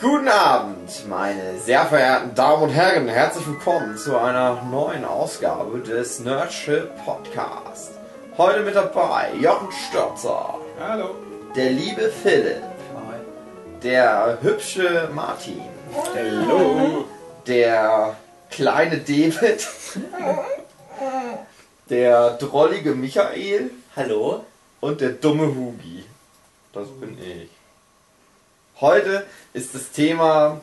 Guten Abend, meine sehr verehrten Damen und Herren. Herzlich willkommen zu einer neuen Ausgabe des Nerdship Podcast. Heute mit dabei Jochen Stürzer, Hallo. der liebe Philipp, der hübsche Martin, Hallo. der kleine David, der drollige Michael Hallo? und der dumme Hugi. Das bin ich. Heute ist das Thema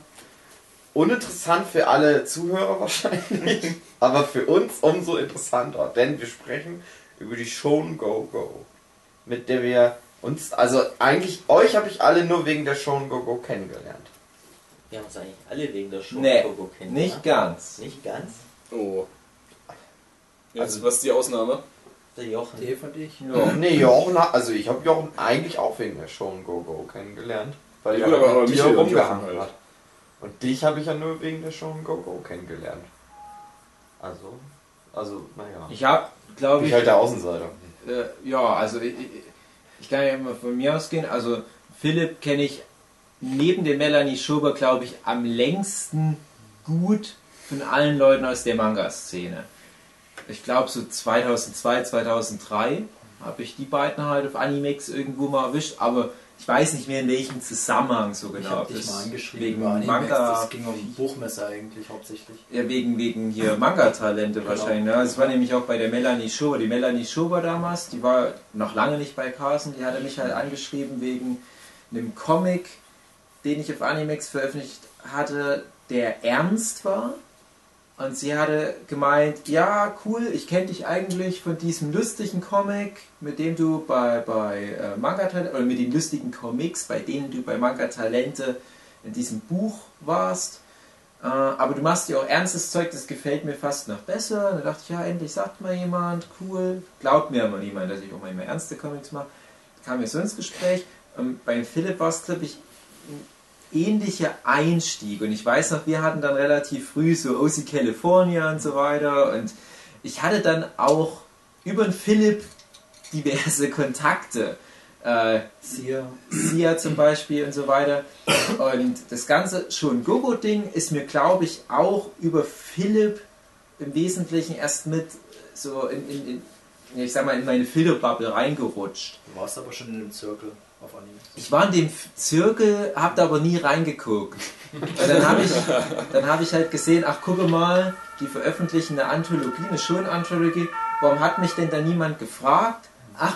uninteressant für alle Zuhörer wahrscheinlich, aber für uns umso interessanter, denn wir sprechen über die Shown Go Go, mit der wir uns, also eigentlich euch habe ich alle nur wegen der Shown Go Go kennengelernt. Wir haben uns eigentlich alle wegen der Show Nee, Gogo kennen. nicht oder? ganz. Nicht ganz? Oh. Also, was ist die Ausnahme? Der Jochen. Dave und ich? Ja. Nee, Jochen, hat- also ich habe Jochen eigentlich auch wegen der Shown Go Go kennengelernt, weil Ja, er aber- aber mit dir rumgehangen halt. hat. Und dich habe ich ja nur wegen der Shown Go Go kennengelernt. Also, also, naja. Ich habe, glaube Ich ich, halt der Außenseiter. äh, ja, also ich, ich- ich kann ja immer von mir ausgehen. Also Philipp kenne ich neben der Melanie Schober, glaube ich, am längsten gut von allen Leuten aus der Manga-Szene. Ich glaube so 2002, 2003 habe ich die beiden halt auf Animex irgendwo mal erwischt, aber ich weiß nicht mehr in welchem Zusammenhang so genau. Ich habe dich Das mal angeschrieben wegen Animex, Manga, das ging um Buchmesser eigentlich hauptsächlich. Ja, wegen, wegen hier Manga-Talente Genau. wahrscheinlich. Ne? Es war nämlich auch bei der Melanie Schober. Die Melanie Schober damals, die war noch lange nicht bei Carson, die hatte mich halt angeschrieben wegen einem Comic, den ich auf Animex veröffentlicht hatte, der ernst war. Und sie hatte gemeint, ja, cool, ich kenne dich eigentlich von diesem lustigen Comic, mit dem du bei, bei äh, Manga Talente, oder mit den lustigen Comics, bei denen du bei Manga Talente in diesem Buch warst. Äh, aber du machst ja auch ernstes Zeug, das gefällt mir fast noch besser. Da dachte ich, ja, endlich sagt mal jemand, cool. Glaubt mir aber niemand, dass ich auch manchmal ernste Comics mache. Kam mir so ins Gespräch. Ähm, bei Philipp war es, glaube ich, ein ähnlicher Einstieg. Und ich weiß noch, wir hatten dann relativ früh so OC California und so weiter. Und ich hatte dann auch über den Philipp diverse Kontakte. Äh, Sia, Sia zum Beispiel und so weiter. Und das ganze schon Gogo-Ding ist mir, glaube ich, auch über Philipp im Wesentlichen erst mit so in, in, in ich sag mal, in meine Filterbubble reingerutscht. du warst aber schon in einem Zirkel auf Anime. Ich war in dem Zirkel, hab da aber nie reingeguckt. Und dann habe ich, dann hab ich halt gesehen, ach gucke mal, die veröffentlichen eine Anthologie, eine Schon-Anthologie. Warum hat mich denn da niemand gefragt? Ach,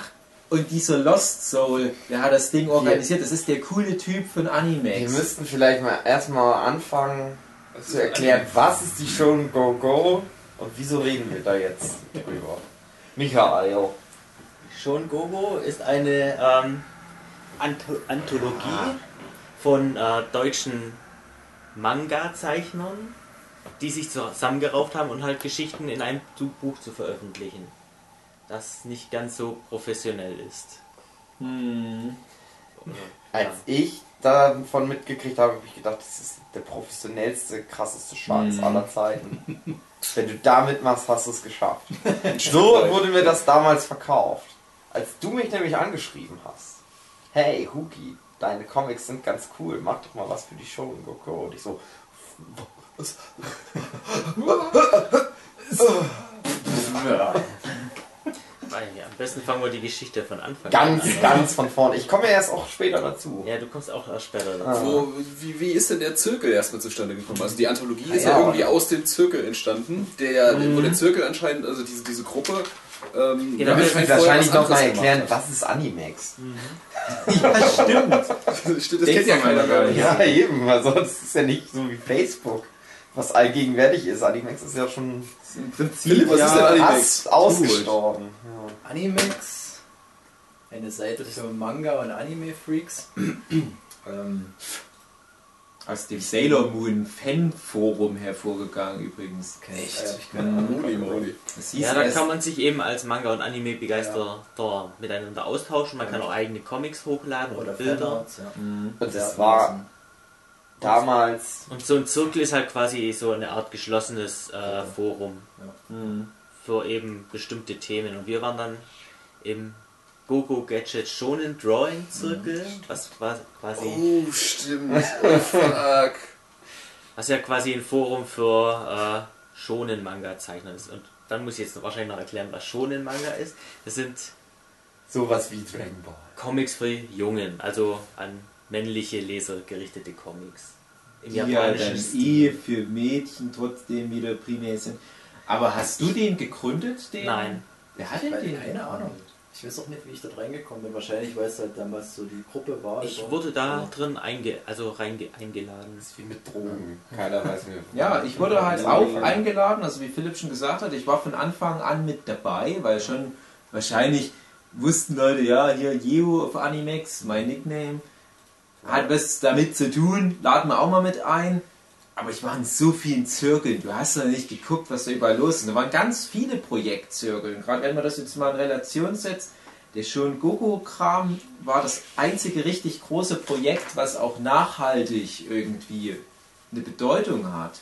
und dieser Lost Soul, der hat das Ding organisiert, das ist der coole Typ von Wir Animex. müssten vielleicht mal erstmal anfangen zu erklären, was ist die Shown Go Go und wieso reden wir da jetzt drüber. Michael, Schon Gogo ist eine ähm, Anthologie von äh, deutschen Manga-Zeichnern, die sich zusammengerauft haben und halt Geschichten in einem Buch zu veröffentlichen. Das nicht ganz so professionell ist. Hm. als ich davon mitgekriegt habe, habe ich gedacht, das ist der professionellste, krasseste Schwanz Mhm. aller Zeiten. Wenn du damit machst, hast du es geschafft. So wurde mir das damals verkauft. Als du mich nämlich angeschrieben hast, hey Huki, deine Comics sind ganz cool, mach doch mal was für die Show in Goku. Und ich so, was? Ja, am besten fangen wir die Geschichte von Anfang ganz, an. ganz von vorne. Ich komme ja erst auch später dazu. Ja, du kommst auch erst später dazu. Ah. Wo, wie, wie ist denn der Zirkel erstmal zustande gekommen? Also die Anthologie ist Ja. ja irgendwie aus dem Zirkel entstanden, der, wo der Zirkel anscheinend, also diese, diese Gruppe, ähm, Wir müssen vorher wahrscheinlich was noch mal anderes erklären, was ist Animex? Ja, stimmt. Stimmt, das kennt ja keiner gar nicht. Ja, eben, weil sonst ist ja nicht so wie Facebook, was allgegenwärtig ist. Animex ist ja schon Im Prinzip Philipp, was ist denn ja, fast ausgestorben. Ja. Animex, eine Seite für Manga und Anime-Freaks. ähm, aus dem Sailor Moon Fan-Forum hervorgegangen übrigens. Echt? Äh. Das hieß Ja, da kann man sich eben als Manga- und Anime-Begeisterter miteinander austauschen. Man kann auch eigene Comics hochladen oder, Oder Bilder. Fanarts, ja. Mhm. Und das war damals, Und so ein Zirkel ist halt quasi so eine Art geschlossenes äh, Forum Mhm. für eben bestimmte Themen. Und wir waren dann eben Gogo Gadget Shonen Drawing Zirkel, was qua- quasi, Oh, stimmt. Oh, fuck. was ja quasi ein Forum für äh, Shonen Manga Zeichner ist. Und dann muss ich jetzt wahrscheinlich noch erklären, was Shonen Manga ist. Das sind Sowas wie Dragon Ball. Comics für Jungen, also an männliche Leser gerichtete Comics. Im Die ja dann japanischen eh Stil. für Mädchen trotzdem wieder primär sind. Aber hast du den gegründet? Den? Nein. Wer hat denn den? keine Ahnung. Ich weiß auch nicht, wie ich da reingekommen bin. Wahrscheinlich, weil es halt damals so die Gruppe war. Ich wurde da drin einge also reinge eingeladen. Das ist wie mit Drogen. Keiner weiß mehr. Ja, ich wurde halt auch eingeladen, also wie Philipp schon gesagt hat, ich war von Anfang an mit dabei, weil schon wahrscheinlich wussten Leute, ja, hier Yeo auf Animex, mein Nickname, hat was damit zu tun, laden wir auch mal mit ein. Aber ich war in so vielen Zirkeln, du hast ja nicht geguckt, was da überall los ist. Da waren ganz viele Projektzirkeln, gerade wenn man das jetzt mal in Relation setzt. Der schon Gogo-Kram war das einzige richtig große Projekt, was auch nachhaltig irgendwie eine Bedeutung hat.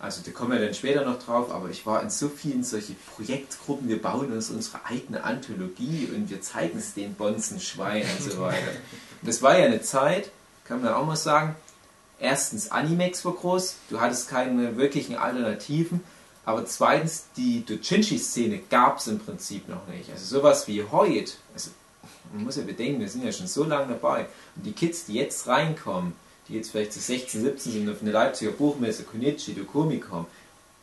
Also da kommen wir dann später noch drauf, aber ich war in so vielen solche Projektgruppen, wir bauen uns unsere eigene Anthologie und wir zeigen es den Bonzenschwein und so weiter. Und das war ja eine Zeit, kann man auch mal sagen, erstens Animex war groß, du hattest keine wirklichen Alternativen, aber zweitens die Doujinshi-Szene gab es im Prinzip noch nicht. Also sowas wie heute, also man muss ja bedenken, wir sind ja schon so lange dabei und die Kids, die jetzt reinkommen, die jetzt vielleicht zu 16, 17 sind auf eine Leipziger Buchmesse, Konichi, Dokomi kommen,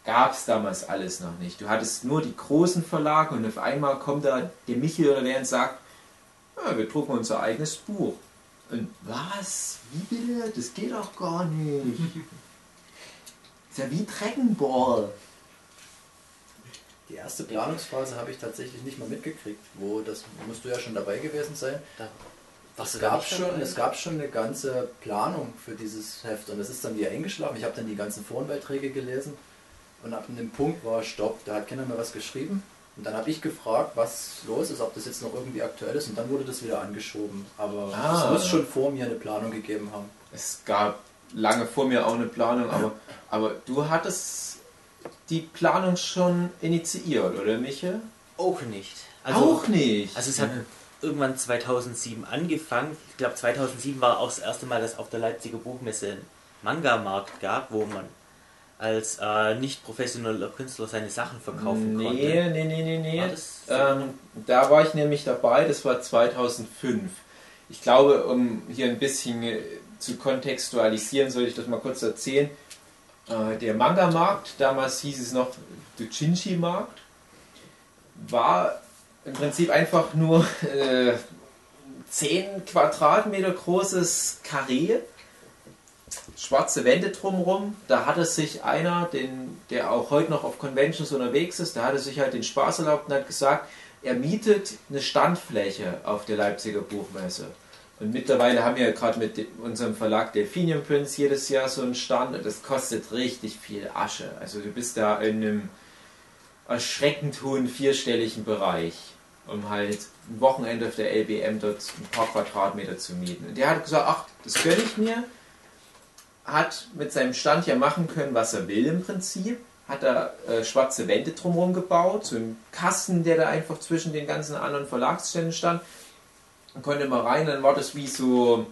gab es damals alles noch nicht. Du hattest nur die großen Verlage und auf einmal kommt da der Michel oder wer und sagt, ja, wir drucken unser eigenes Buch. Und was? Wie bitte? Das geht doch gar nicht. ist ja wie Dragon Ball. Die erste Planungsphase habe ich tatsächlich nicht mal mitgekriegt, wo das musst du ja schon dabei gewesen sein. Da, Es gab, schon, dabei? es gab schon eine ganze Planung für dieses Heft und das ist dann wieder eingeschlafen. Ich habe dann die ganzen Forenbeiträge gelesen und ab einem Punkt war Stopp, da hat keiner mehr was geschrieben. Und dann habe ich gefragt, was los ist, ob das jetzt noch irgendwie aktuell ist und dann wurde das wieder angeschoben. Aber Ah. es muss schon vor mir eine Planung gegeben haben. Es gab lange vor mir auch eine Planung, aber, aber du hattest die Planung schon initiiert, oder Michael? Auch nicht. Also, auch nicht. Also es hat irgendwann 2007 angefangen. Ich glaube 2007 war auch das erste Mal, dass auf der Leipziger Buchmesse einen Manga-Markt gab, wo man als äh, nicht professioneller Künstler seine Sachen verkaufen nee, konnte. nee, nee, nee, nee. War so? Ähm, da war ich nämlich dabei, das war 2005. Ich glaube, um hier ein bisschen äh, zu kontextualisieren, soll ich das mal kurz erzählen. Äh, der Manga-Markt, damals hieß es noch Doujinshi-Markt, war im Prinzip einfach nur äh, 10 Quadratmeter großes Karree, schwarze Wände drumherum. Da hatte sich einer, den, der auch heute noch auf Conventions unterwegs ist, der hatte sich halt den Spaß erlaubt und hat gesagt, er mietet eine Standfläche auf der Leipziger Buchmesse. Und mittlerweile haben wir gerade mit unserem Verlag Delphinium Prince jedes Jahr so einen Stand und das kostet richtig viel Asche. Also du bist da in einem erschreckend hohen vierstelligen Bereich, um halt ein Wochenende auf der LBM dort ein paar Quadratmeter zu mieten. Und der hat gesagt, ach, das gönne ich mir. Hat mit seinem Stand ja machen können, was er will im Prinzip. Hat da äh, schwarze Wände drumherum gebaut, so einen Kasten, der da einfach zwischen den ganzen anderen Verlagsständen stand. Man konnte mal rein, dann war das wie so,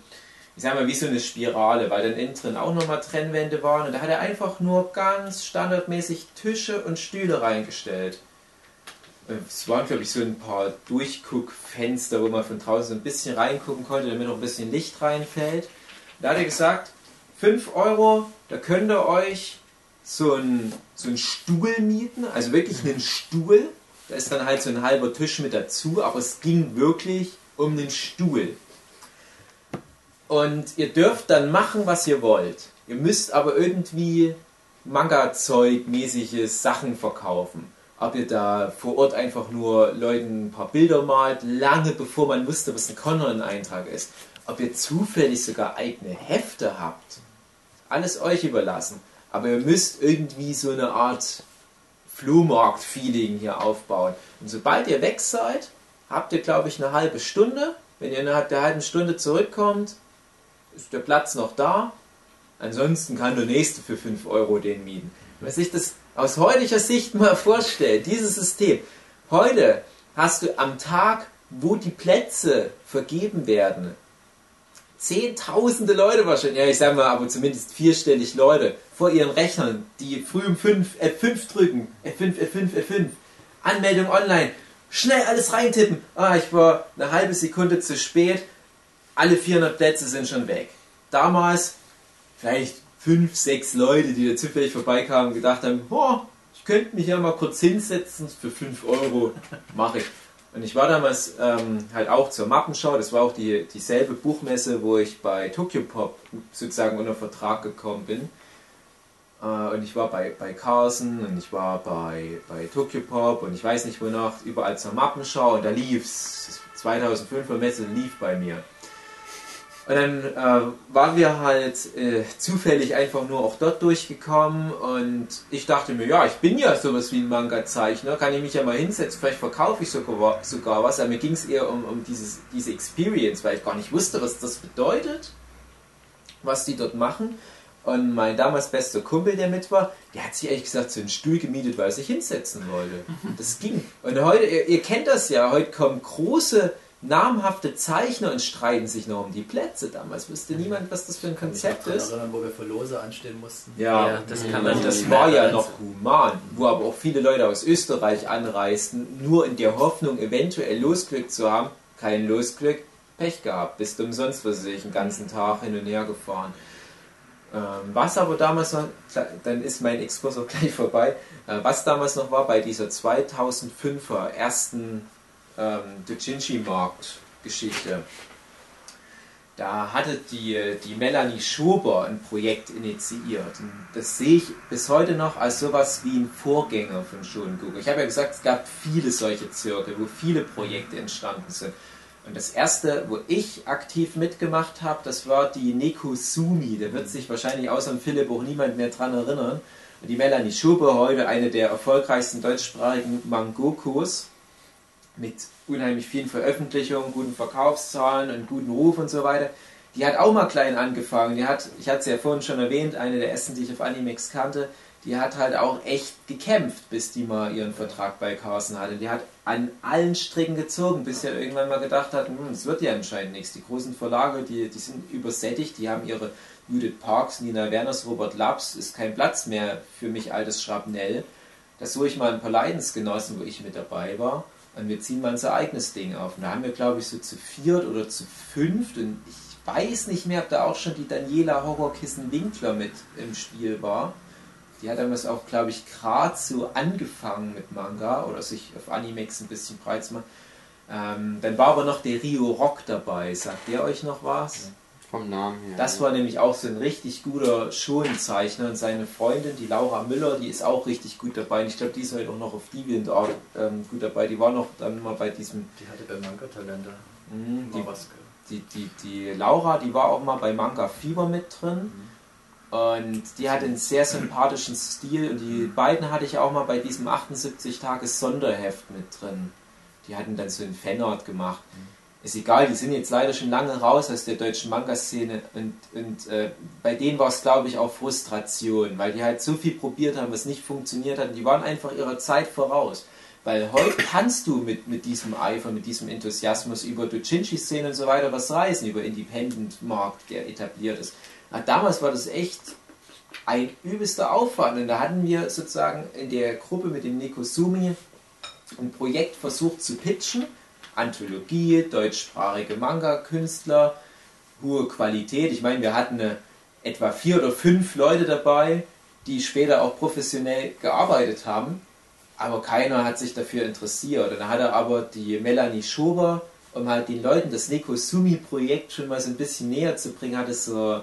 ich sag mal, wie so eine Spirale, weil dann innen drin auch nochmal Trennwände waren. Und da hat er einfach nur ganz standardmäßig Tische und Stühle reingestellt. Es waren, glaube ich, so ein paar Durchguckfenster, wo man von draußen so ein bisschen reingucken konnte, damit auch ein bisschen Licht reinfällt. Da hat er gesagt, 5 Euro, da könnt ihr euch so einen so einen Stuhl mieten, also wirklich einen Stuhl. Da ist dann halt so ein halber Tisch mit dazu, aber es ging wirklich um den Stuhl. Und ihr dürft dann machen, was ihr wollt. Ihr müsst aber irgendwie Manga-Zeug-mäßige Sachen verkaufen. Ob ihr da vor Ort einfach nur Leuten ein paar Bilder malt, lange bevor man wusste, was ein Conan-Eintrag ist. Ob ihr zufällig sogar eigene Hefte habt. Alles euch überlassen. Aber ihr müsst irgendwie so eine Art Flohmarkt-Feeling hier aufbauen. Und sobald ihr weg seid, habt ihr, glaube ich, eine halbe Stunde. Wenn ihr innerhalb der halben Stunde zurückkommt, ist der Platz noch da. Ansonsten kann der nächste für 5 Euro den mieten. Wenn man sich das aus heutiger Sicht mal vorstellt, dieses System. Heute hast du am Tag wo die Plätze vergeben werden, zehntausende Leute wahrscheinlich, ja ich sag mal, aber zumindest vierstellig Leute vor ihren Rechnern, die früh um 5 F5 drücken, F5, F5, F5, Anmeldung online, schnell alles reintippen. Ah, ich war eine halbe Sekunde zu spät, alle 400 Plätze sind schon weg. Damals vielleicht fünf, sechs Leute, die da zufällig vorbeikamen, gedacht haben, oh, ich könnte mich ja mal kurz hinsetzen, für 5 Euro mache ich. Und ich war damals ähm, halt auch zur Mappenschau, das war auch die, dieselbe Buchmesse, wo ich bei Tokyo Pop sozusagen unter Vertrag gekommen bin. Äh, und ich war bei, bei Carson und ich war bei, bei Tokyo Pop und ich weiß nicht wonach, überall zur Mappenschau und da lief's. 2005er Messe lief bei mir. Und dann äh, waren wir halt äh, zufällig einfach nur auch dort durchgekommen und ich dachte mir, ja, ich bin ja sowas wie ein Manga-Zeichner, kann ich mich ja mal hinsetzen, vielleicht verkaufe ich sogar, sogar was. Aber mir ging es eher um, um dieses, diese Experience, weil ich gar nicht wusste, was das bedeutet, was die dort machen. Und mein damals bester Kumpel, der mit war, der hat sich ehrlich gesagt so einen Stuhl gemietet, weil er sich hinsetzen wollte. Das ging. Und heute, ihr, ihr kennt das ja, heute kommen große namhafte Zeichner und streiten sich noch um die Plätze. Damals wusste niemand, was das für ein Konzept ich ist. Erinnern, wo wir für Lose anstehen mussten. Ja, Ja, das kann man das war ja noch human, wo aber auch viele Leute aus Österreich anreisten, nur in der Hoffnung, eventuell Losglück zu haben. Kein Losglück, Pech gehabt. Bist umsonst, was ich, den ganzen Tag hin und her gefahren. Ähm, was aber damals noch, dann ist mein Exkurs auch gleich vorbei, äh, was damals noch war bei dieser 2005er ersten ähm, Dojinshi-Markt-Geschichte, da hatte die, die Melanie Schober ein Projekt initiiert. Und das sehe ich bis heute noch als sowas wie ein Vorgänger von Shonen-Guga. Ich habe ja gesagt, es gab viele solche Zirkel, wo viele Projekte entstanden sind. Und das erste, wo ich aktiv mitgemacht habe, das war die Nekosumi. Da wird sich wahrscheinlich außer Philipp auch niemand mehr dran erinnern. Und die Melanie Schober, heute eine der erfolgreichsten deutschsprachigen Mangokos, mit unheimlich vielen Veröffentlichungen, guten Verkaufszahlen und guten Ruf und so weiter. Die hat auch mal klein angefangen. Die hat, ich hatte es ja vorhin schon erwähnt, eine der ersten, die ich auf Animex kannte, die hat halt auch echt gekämpft, bis die mal ihren Vertrag bei Carson hatte. Die hat an allen Stricken gezogen, bis er irgendwann mal gedacht hat, hm, es wird ja anscheinend nichts. Die großen Verlage, die, die sind übersättigt, die haben ihre Judith Parks, Nina Werners, Robert Laps, ist kein Platz mehr für mich altes Schrapnell. Da suche ich mal ein paar Leidensgenossen, wo ich mit dabei war. Und wir ziehen mal unser eigenes Ding auf. Und da haben wir, glaube ich, so zu viert oder zu fünft. Und ich weiß nicht mehr, ob da auch schon die Daniela Horrorkissen-Winkler mit im Spiel war. Die hat damals auch, glaube ich, gerade so angefangen mit Manga oder sich auf Animex ein bisschen breit zu machen. Ähm, dann war aber noch der Rio Rock dabei. Sagt der euch noch was? Vom Namen her. Das war nämlich auch so ein richtig guter Schonenzeichner und seine Freundin, die Laura Müller, die ist auch richtig gut dabei. Und ich glaube, die ist heute auch noch auf DeviantArt ähm, gut dabei. Die war noch dann mal bei diesem. Die hatte bei Manga Talente Mh, mal die, die, die, die Laura, die war auch mal bei Manga Fieber mit drin. Und die hat einen sehr sympathischen Stil. Und die beiden hatte ich auch mal bei diesem 78-Tages-Sonderheft mit drin. Die hatten dann so einen Fanart gemacht. Ist egal, die sind jetzt leider schon lange raus aus der deutschen Manga-Szene. Und, und äh, bei denen war es, glaube ich, auch Frustration, weil die halt so viel probiert haben, was nicht funktioniert hat. Und die waren einfach ihrer Zeit voraus. Weil heute kannst du mit, mit diesem Eifer, mit diesem Enthusiasmus über Doujinshi-Szene und so weiter was reißen, über Independent-Markt, der etabliert ist. Aber damals war das echt ein übelster Aufwand. Und da hatten wir sozusagen in der Gruppe mit dem Nekosumi ein Projekt versucht zu pitchen. Anthologie, deutschsprachige Manga-Künstler, hohe Qualität. Ich meine, wir hatten eine, etwa vier oder fünf Leute dabei, die später auch professionell gearbeitet haben, aber keiner hat sich dafür interessiert. Und dann er aber die Melanie Schober, um halt den Leuten das Nekosumi-Projekt schon mal so ein bisschen näher zu bringen, hat es so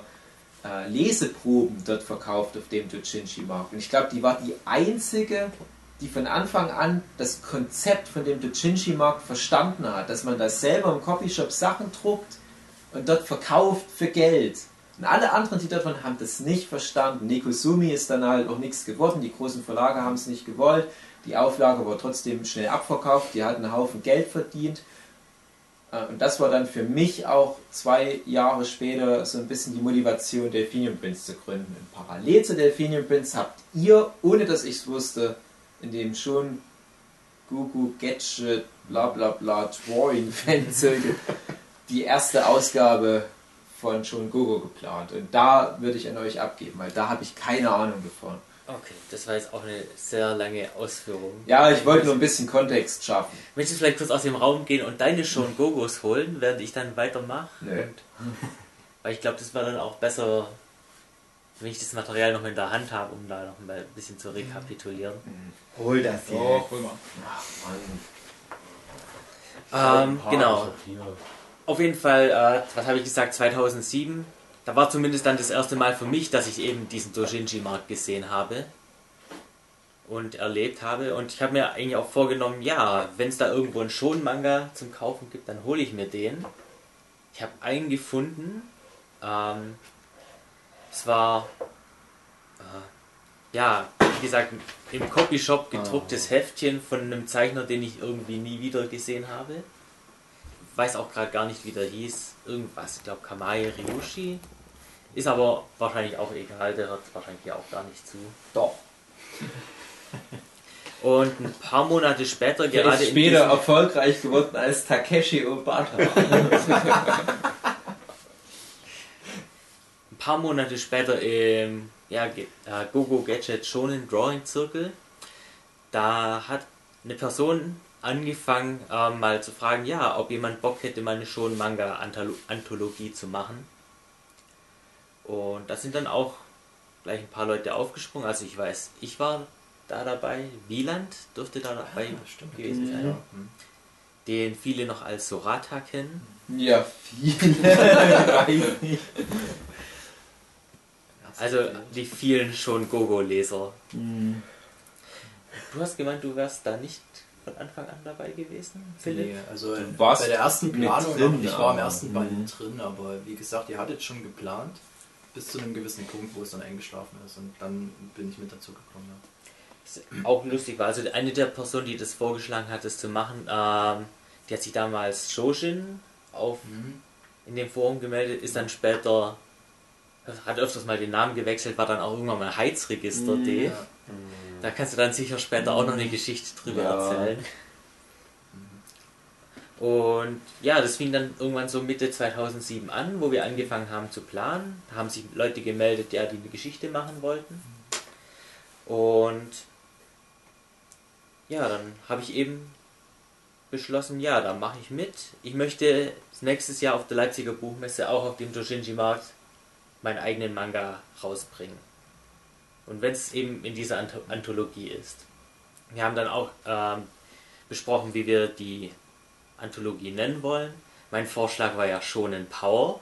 äh, Leseproben dort verkauft auf dem Dojinshi-Markt. Und ich glaube, die war die einzige, die von Anfang an das Konzept von dem Dojinshi-Markt verstanden hat, dass man da selber im Copyshop Sachen druckt und dort verkauft für Geld. Und alle anderen, die waren, haben das nicht verstanden. Nekosumi ist dann halt auch nichts geworden, die großen Verlage haben es nicht gewollt, die Auflage war trotzdem schnell abverkauft, die hatten einen Haufen Geld verdient. Äh, Und das war dann für mich auch zwei Jahre später so ein bisschen die Motivation, Delphinium Prince zu gründen. Und parallel zu Delphinium Prince habt ihr, ohne dass ich es wusste, in dem schon Gugu Gadget, bla bla bla, Drawing Fanzirkel, die erste Ausgabe von schon Gogo geplant. Und da würde ich an euch abgeben, weil da habe ich keine Ahnung davon. Okay, das war jetzt auch eine sehr lange Ausführung. Ja, ich wollte nur ein bisschen Kontext schaffen. Möchtest du vielleicht kurz aus dem Raum gehen und deine schon Gogos holen, während ich dann weitermache? Nö. Weil ich glaube, das wäre dann auch besser, wenn ich das Material noch in der Hand habe, um da noch mal ein bisschen zu rekapitulieren. Hol das hier. Oh, hol mal. Ach Mann. Ähm, genau. Auf jeden Fall, äh, was habe ich gesagt, 2007. Da war zumindest dann das erste Mal für mich, dass ich eben diesen Dojinshi-Markt gesehen habe und erlebt habe. Und ich habe mir eigentlich auch vorgenommen, ja, wenn es da irgendwo einen Schon-Manga zum Kaufen gibt, dann hole ich mir den. Ich habe einen gefunden. Ähm, es war, äh, ja, wie gesagt, im Copyshop gedrucktes Heftchen von einem Zeichner, den ich irgendwie nie wieder gesehen habe. Weiß auch gerade gar nicht, wie der hieß. Irgendwas, ich glaube Kamae Ryushi. Ist aber wahrscheinlich auch egal, der hört wahrscheinlich hier auch gar nicht zu. Doch. Und ein paar Monate später, Der gerade ist später erfolgreich geworden als Takeshi Obata. ein paar Monate später im ja, Ge- äh, Gogo Gadget Shonen Drawing Circle, da hat eine Person angefangen, äh, mal zu fragen, ja, ob jemand Bock hätte, mal eine Shonen Manga Anthologie zu machen. Und da sind dann auch gleich ein paar Leute aufgesprungen. Also ich weiß, ich war da dabei, Wieland dürfte da dabei Ja, stimmt. gewesen sein, Ja. Hm. den viele noch als Sorata kennen. ja, viele. Also die vielen schon Gogo-Leser. Du hast gemeint, du wärst da nicht von Anfang an dabei gewesen, Philipp? Nee, also Du warst bei der ersten Planung, drin, ich war im aber- ersten Mhm. Band drin, aber wie gesagt, ihr hattet schon geplant, bis zu einem gewissen Punkt, wo es dann eingeschlafen ist und dann bin ich mit dazu gekommen. Ja. Auch lustig war. Also eine der Personen, die das vorgeschlagen hat, das zu machen, ähm, die hat sich damals Shoshin auf in dem Forum gemeldet, ist dann später hat öfters mal den Namen gewechselt, war dann auch irgendwann mal Heizregister D. Ja. Da kannst du dann sicher später auch noch eine Geschichte drüber Ja. erzählen. Und ja, das fing dann irgendwann so Mitte 2007 an, wo wir angefangen haben zu planen. Da haben sich Leute gemeldet, ja, die eine Geschichte machen wollten. Und ja, dann habe ich eben beschlossen, ja, da mache ich mit. Ich möchte nächstes Jahr auf der Leipziger Buchmesse auch auf dem Doshinji-Markt meinen eigenen Manga rausbringen. Und wenn es eben in dieser Anth Anthologie ist. Wir haben dann auch ähm, besprochen, wie wir die Anthologie nennen wollen. Mein Vorschlag war ja Shonen Power.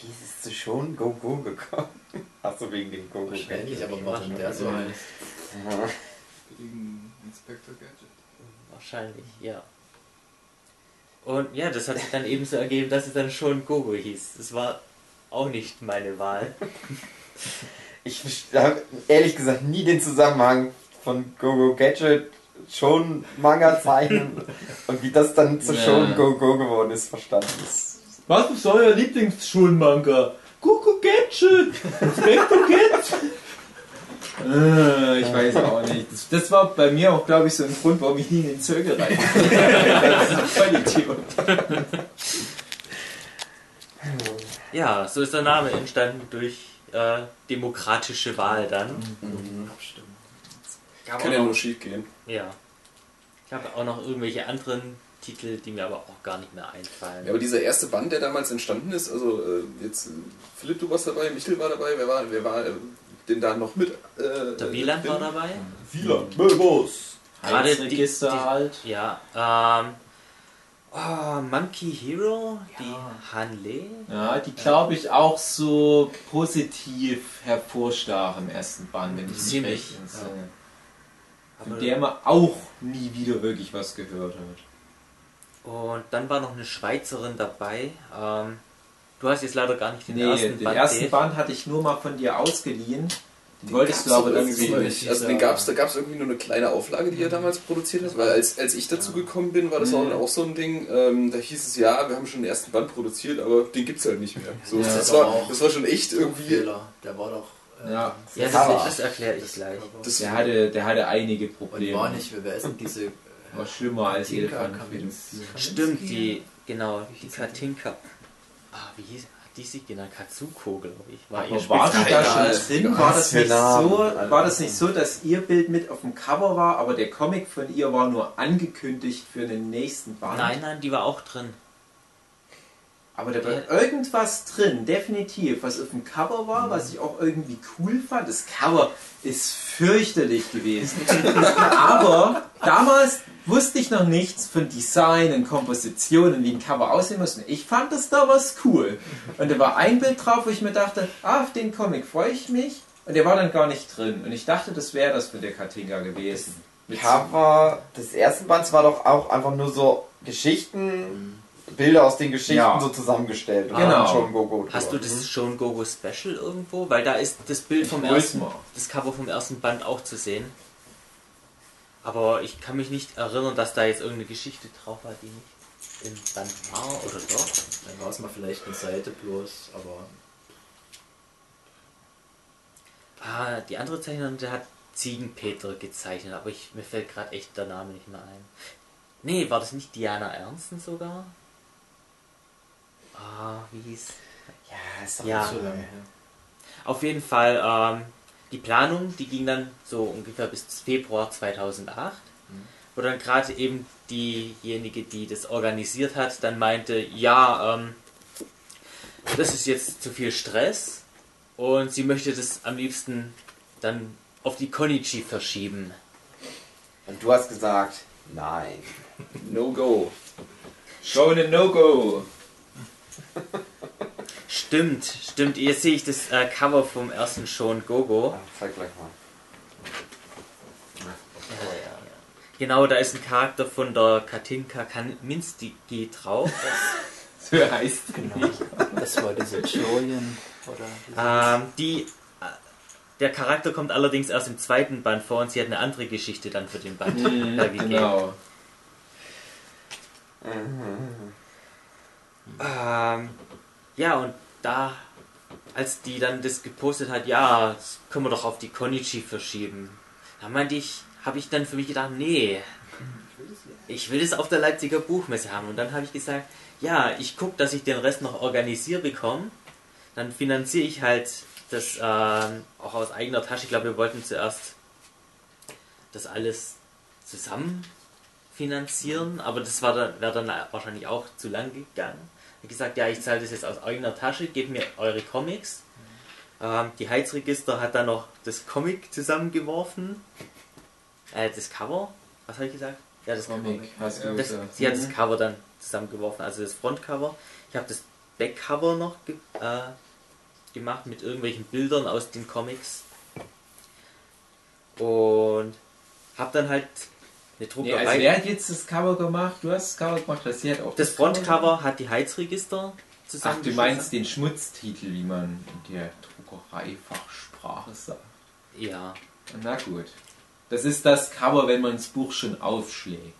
Wie ist es zu schon Go Go gekommen? Achso, wegen dem Go Go Wahrscheinlich, Gadget. aber warum der so heißt. Wegen Inspector Gadget. Wahrscheinlich, ja. Und ja, das hat sich dann eben so ergeben, dass es dann schon Gogo hieß. Das war auch nicht meine Wahl. Ich habe ehrlich gesagt nie den Zusammenhang von Go Go Gadget schon Manga zeichnen und wie das dann zu Ja. schon Go Go geworden ist, verstanden. Was ist euer Lieblingsschulmanga? Kuku Gadget! Inspector Gadget! Äh, ich weiß auch nicht. Das, das war bei mir auch, glaube ich, so ein Grund, warum ich nie in den Zirkel rein Das ist voll Idiot. Ja, so ist der Name entstanden durch äh, demokratische Wahl dann. Abstimmen. Gab Kann ja nur schief gehen. ja. Ich habe auch noch irgendwelche anderen Titel, die mir aber auch gar nicht mehr einfallen. Ja, aber dieser erste Band, der damals entstanden ist, also äh, jetzt äh, Philipp, du warst dabei, Michel war dabei, wer war, wer war denn da noch mit? Äh, der Wieland war dabei. Wieland, Möbus. Gerade die- Register die- halt. Ja, ähm. Oh, Monkey Hero, die Hanle. Ja, die glaube ich auch so positiv hervorstach im ersten Band, wenn ich mich Ziemlich, recht entsinne. Von Aber- der man auch nie wieder wirklich was gehört hat. Und dann war noch eine Schweizerin dabei. Ähm, du hast jetzt leider gar nicht den Nee, ersten den Band. ersten Dave. Band hatte ich nur mal von dir ausgeliehen. Den Den wolltest du aber irgendwie nicht. Also den gab's, da gab es irgendwie nur eine kleine Auflage, die er damals produziert hat, weil als, als ich dazu gekommen bin, war das auch, auch so ein Ding, ähm, da hieß es, ja, wir haben schon den ersten Band produziert, aber den gibt's halt nicht mehr. So, Ja, das, war, das war schon echt irgendwie... Fehler. Der war doch äh, Ja. Ja, das, das erkläre ich das gleich. Das Der hatte, der hatte einige Und Probleme. war nicht, wer ist denn diese War schlimmer als. Kaminski? Stimmt, die, genau, die? Katinka. Ah, wie hieß, die sich genannt? Katsuko, glaube ich. War Aber ihr war die da schon drin? War Was das, nicht so, Alter. war das nicht so, dass ihr Bild mit auf dem Cover war, aber der Comic von ihr war nur angekündigt für den nächsten Band? Nein, nein, die war auch drin. Aber da war irgendwas drin, definitiv, was auf dem Cover war, was ich auch irgendwie cool fand. Das Cover ist fürchterlich gewesen. Aber damals wusste ich noch nichts von Design und Komposition und wie ein Cover aussehen muss. Ich fand das da was cool. Und da war ein Bild drauf, wo ich mir dachte, ah, auf den Comic freue ich mich. Und der war dann gar nicht drin. Und ich dachte, das wäre das von der Katinga gewesen. Mit Cover des ersten Bands war doch auch einfach nur so Geschichten, Bilder aus den Geschichten Ja. so zusammengestellt. Und Genau. dann schon Go Go. Hast du das schon Gogo Special irgendwo? Weil da ist das Bild vom ersten, das Cover vom ersten Band auch zu sehen. Aber ich kann mich nicht erinnern, dass da jetzt irgendeine Geschichte drauf war, die nicht im Band war oder doch. Dann war es mal vielleicht eine Seite bloß, aber Ah, die andere Zeichnerin, der hat Ziegenpeter gezeichnet, aber ich, mir fällt gerade echt der Name nicht mehr ein. Nee, war das nicht Diana Ernsten sogar? Ah, wie hieß. Ja, ist doch Ja. nicht so lange. her. Auf jeden Fall, ähm, die Planung, die ging dann so ungefähr bis Februar 2008, wo dann gerade eben diejenige, die das organisiert hat, dann meinte, ja, ähm, das ist jetzt zu viel Stress und sie möchte das am liebsten dann auf die Konichi verschieben. Und du hast gesagt, nein. No go. Shonen No-Go. Stimmt, stimmt. Jetzt sehe ich das äh, Cover vom ersten Schon Gogo. Ah, zeig gleich mal. Genau, da ist ein Charakter von der Katinka Kaminski drauf. So heißt Genau. Das war diese Julian oder Ähm, die, äh, der Charakter kommt allerdings erst im zweiten Band vor und sie hat eine andere Geschichte dann für den Band hergegeben. Genau. Ähm, ja, und da, als die dann das gepostet hat, ja, das können wir doch auf die Konichi verschieben. Da meinte ich, habe ich dann für mich gedacht, nee, ich will das auf der Leipziger Buchmesse haben. Und dann habe ich gesagt, ja, ich gucke, dass ich den Rest noch organisiert bekomme. Dann finanziere ich halt das ähm, auch aus eigener Tasche. Ich glaube, wir wollten zuerst das alles zusammen finanzieren, aber das war dann, wäre dann wahrscheinlich auch zu lang gegangen. Gesagt, ja, ich zahle das jetzt aus eigener Tasche, gebt mir eure Comics. Ähm, die Heizregister hat dann noch das Comic zusammengeworfen. Äh, das Cover, was habe ich gesagt? Ja, das Comic, das, gesagt. sie hat das Mhm. Cover dann zusammengeworfen, also das Frontcover. Ich habe das Backcover noch ge äh, gemacht mit irgendwelchen Bildern aus den Comics. Und habe dann halt eine Nee, Druckerei. also wer hat jetzt das Cover gemacht? Du hast das Cover gemacht, das sie hat auch das Cover Frontcover hat die Heizregister Ach, zusammen. du meinst den Schmutztitel, wie man in der Druckereifachsprache sagt. Ja. Na gut. Das ist das Cover, wenn man das Buch schon aufschlägt.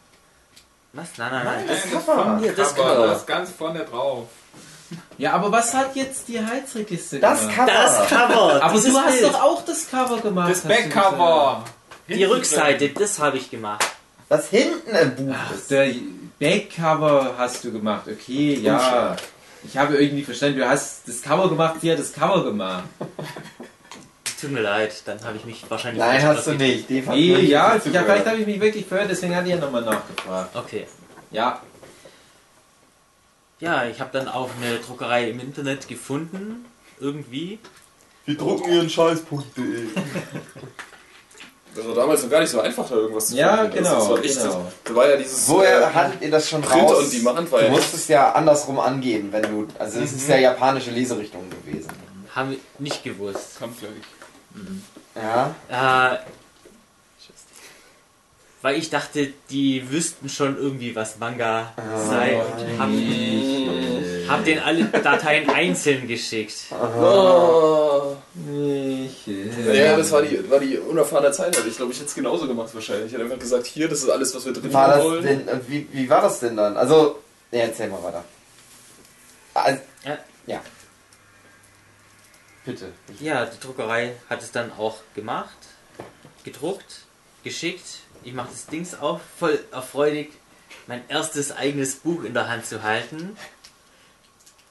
Was? Nein, nein, nein. das Das, Cover. hier, das Aber Cover. das ist ganz vorne drauf. Ja, aber was hat jetzt die Heizregister Das gemacht? Cover. Das Cover! Aber du hast Bild. doch auch das Cover gemacht. Das Backcover. Die Rückseite, das habe ich gemacht. Was hinten im Buch. Ach, ist. der Backcover hast du gemacht. Okay, ja. Ich habe irgendwie verstanden, du hast das Cover gemacht, sie hat das Cover gemacht. Tut mir leid, dann habe ich mich wahrscheinlich. Nein, hast du nicht. Die Nee, ja, ja, vielleicht habe ich mich wirklich verhört, deswegen hatte ich ja nochmal nachgefragt. Okay. Ja, Ja, ich habe dann auch eine Druckerei im Internet gefunden, irgendwie. Wir drucken ihren Scheiß.de. Das war damals noch gar nicht so einfach, da irgendwas zu Ja, finden. genau, Das war echt, genau. Da war ja dieses. Woher äh, hattet ihr das schon Print raus? on Demand war du musst es ja andersrum angehen, wenn du. Also es ist ja japanische Leserichtung gewesen. Haben wir nicht gewusst. Kommt gleich. Ja. Äh, weil ich dachte, die wüssten schon irgendwie, was Manga sei. Und hab, hab denen alle Dateien einzeln geschickt. Oh. Ja, das war die, war die unerfahrene Zeit. Ich glaube, ich hätte es genauso gemacht wahrscheinlich. Ich hätte einfach gesagt, hier, das ist alles, was wir drin War wollen. denn, äh, wie, wie war das denn dann? Also, ja, erzähl mal weiter. Also, Ja. ja. Bitte. Ja, die Druckerei hat es dann auch gemacht, gedruckt, geschickt. Ich mache das Dings auf, voll erfreudig, mein erstes eigenes Buch in der Hand zu halten.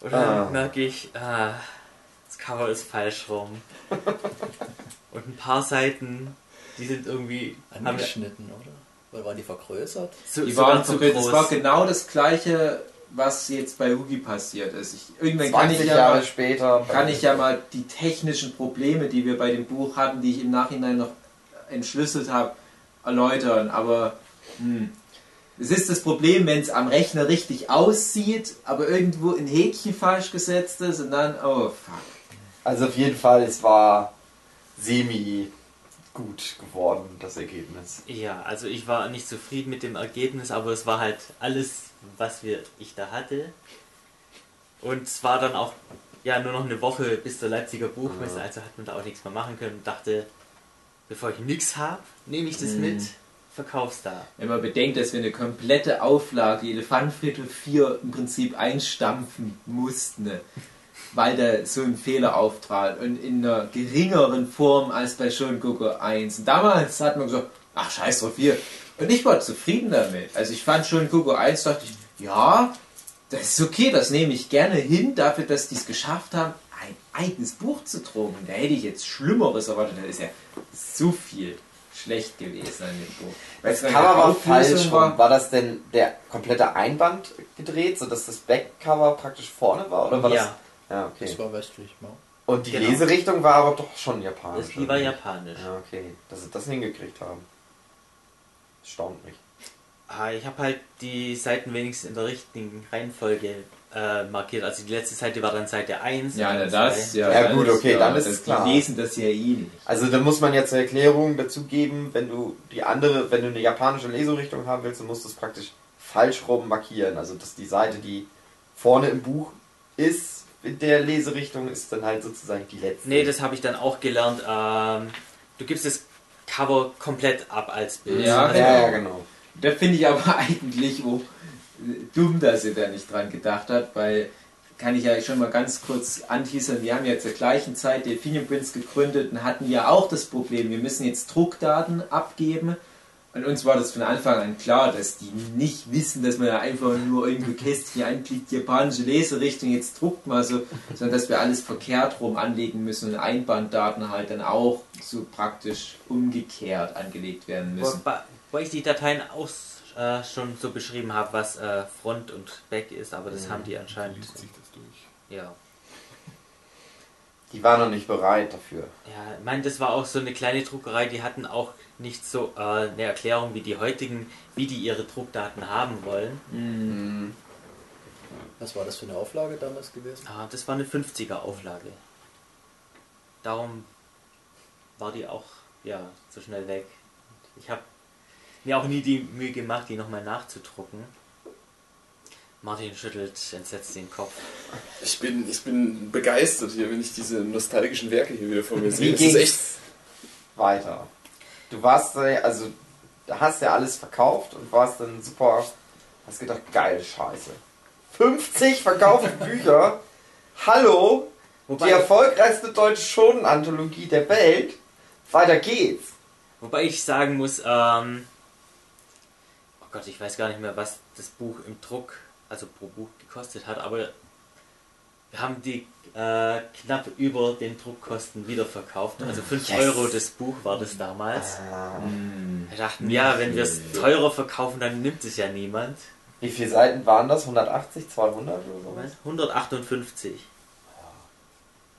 Und dann Ah. merke ich, ah, das Cover ist falsch rum. Und ein paar Seiten, die sind irgendwie haben Angeschnitten, oder? Oder waren die vergrößert? so, Die waren zu groß. Es war genau das gleiche, was jetzt bei Hugi passiert ist. Ich, irgendwann kann 20 ich, ja Jahre mal, später. kann ich ja mal die technischen Probleme, die wir bei dem Buch hatten, die ich im Nachhinein noch entschlüsselt habe, erläutern. Aber hm, es ist das Problem, wenn es am Rechner richtig aussieht, aber irgendwo ein Häkchen falsch gesetzt ist und dann, oh fuck. Also auf jeden Fall, es war semi gut geworden, das Ergebnis. Ja, also ich war nicht zufrieden mit dem Ergebnis, aber es war halt alles, was wir, ich da hatte. Und es war dann auch ja nur noch eine Woche bis zur Leipziger Buchmesse, also hat man da auch nichts mehr machen können und dachte, bevor ich nichts habe, nehme ich das Mhm. mit, verkauf's da. Wenn man bedenkt, dass wir eine komplette Auflage Elefantenfriedhof 4 im Prinzip einstampfen mussten, ne? weil da so ein Fehler auftrat und in einer geringeren Form als bei Schongucker 1. Und damals hat man gesagt, ach scheiß drauf, hier. Und ich war zufrieden damit. Also ich fand Schongucker 1, dachte ich, ja, das ist okay, das nehme ich gerne hin, dafür, dass die es geschafft haben, eigenes Buch zu drucken. Da hätte ich jetzt Schlimmeres erwartet, da ist ja so viel schlecht gewesen an dem Buch. Das Weißt Cover war falsch rum. War das denn der komplette Einband gedreht, sodass das Backcover praktisch vorne war? Oder war das? Ja, Ja, okay. Das war westlich, ja. Und die Genau. Leserichtung war aber doch schon japanisch. das, die war japanisch. Ja, okay. Dass sie das hingekriegt haben. Das staunt mich. Ah, ich habe halt die Seiten wenigstens in der richtigen Reihenfolge äh, markiert. Also die letzte Seite war dann Seite 1. Ja, zwei. das, ja. Ja, gut, okay, dann ist das, es klar. Die lesen das ja eh nicht. Also da muss man jetzt zur Erklärung dazu geben, wenn du die andere, wenn du eine japanische Leserichtung haben willst, dann musst du es praktisch falsch rum markieren. Also dass die Seite, die vorne im Buch ist, in der Leserichtung, ist dann halt sozusagen die letzte. Nee, das habe ich dann auch gelernt. Ähm, du gibst das Cover komplett ab als Bild. Ja, also, ja, ja, genau. Da finde ich aber eigentlich oh, dumm, dass ihr da nicht dran gedacht habt, weil kann ich ja schon mal ganz kurz anteasern, wir haben ja zur gleichen Zeit Delphinium Prints gegründet und hatten ja auch das Problem, wir müssen jetzt Druckdaten abgeben und uns war das von Anfang an klar, dass die nicht wissen, dass man ja einfach nur irgendwo Kästchen anklickt, japanische Leserichtung, jetzt druckt mal so, sondern dass wir alles verkehrt rum anlegen müssen und Einbanddaten halt dann auch so praktisch umgekehrt angelegt werden müssen. Wobei ich die Dateien auch äh, schon so beschrieben habe, was äh, Front und Back ist, aber das haben die anscheinend. Liest sich das durch. Ja. Die waren noch nicht bereit dafür. Ja, ich meine, das war auch so eine kleine Druckerei, die hatten auch nicht so äh, eine Erklärung wie die heutigen, wie die ihre Druckdaten haben wollen. Mhm. Was war das für eine Auflage damals gewesen? Ah, das war eine 50er Auflage. Darum war die auch ja, so schnell weg. Ich habe mir auch nie die Mühe gemacht, die nochmal nachzudrucken. Martin schüttelt entsetzt den Kopf. Ich bin, ich bin begeistert hier, wenn ich diese nostalgischen Werke hier wieder vor mir Wie sehe. Es ging's ist echt. weiter? Du warst, äh, also, da hast ja alles verkauft und warst dann super, hast gedacht, geil, scheiße. 50 verkaufte Bücher? Hallo? Die Wobei, erfolgreichste deutsche Schonenanthologie der Welt? Weiter geht's. wobei ich sagen muss, ähm, Gott, ich weiß gar nicht mehr, was das Buch im Druck, also pro Buch gekostet hat, aber wir haben die äh, knapp über den Druckkosten wiederverkauft. Also 5 Yes. Euro das Buch war das damals. Ah. Wir dachten, ja, wenn wir es teurer verkaufen, dann nimmt es ja niemand. Wie viele Seiten waren das? 180, 200 oder so? 158.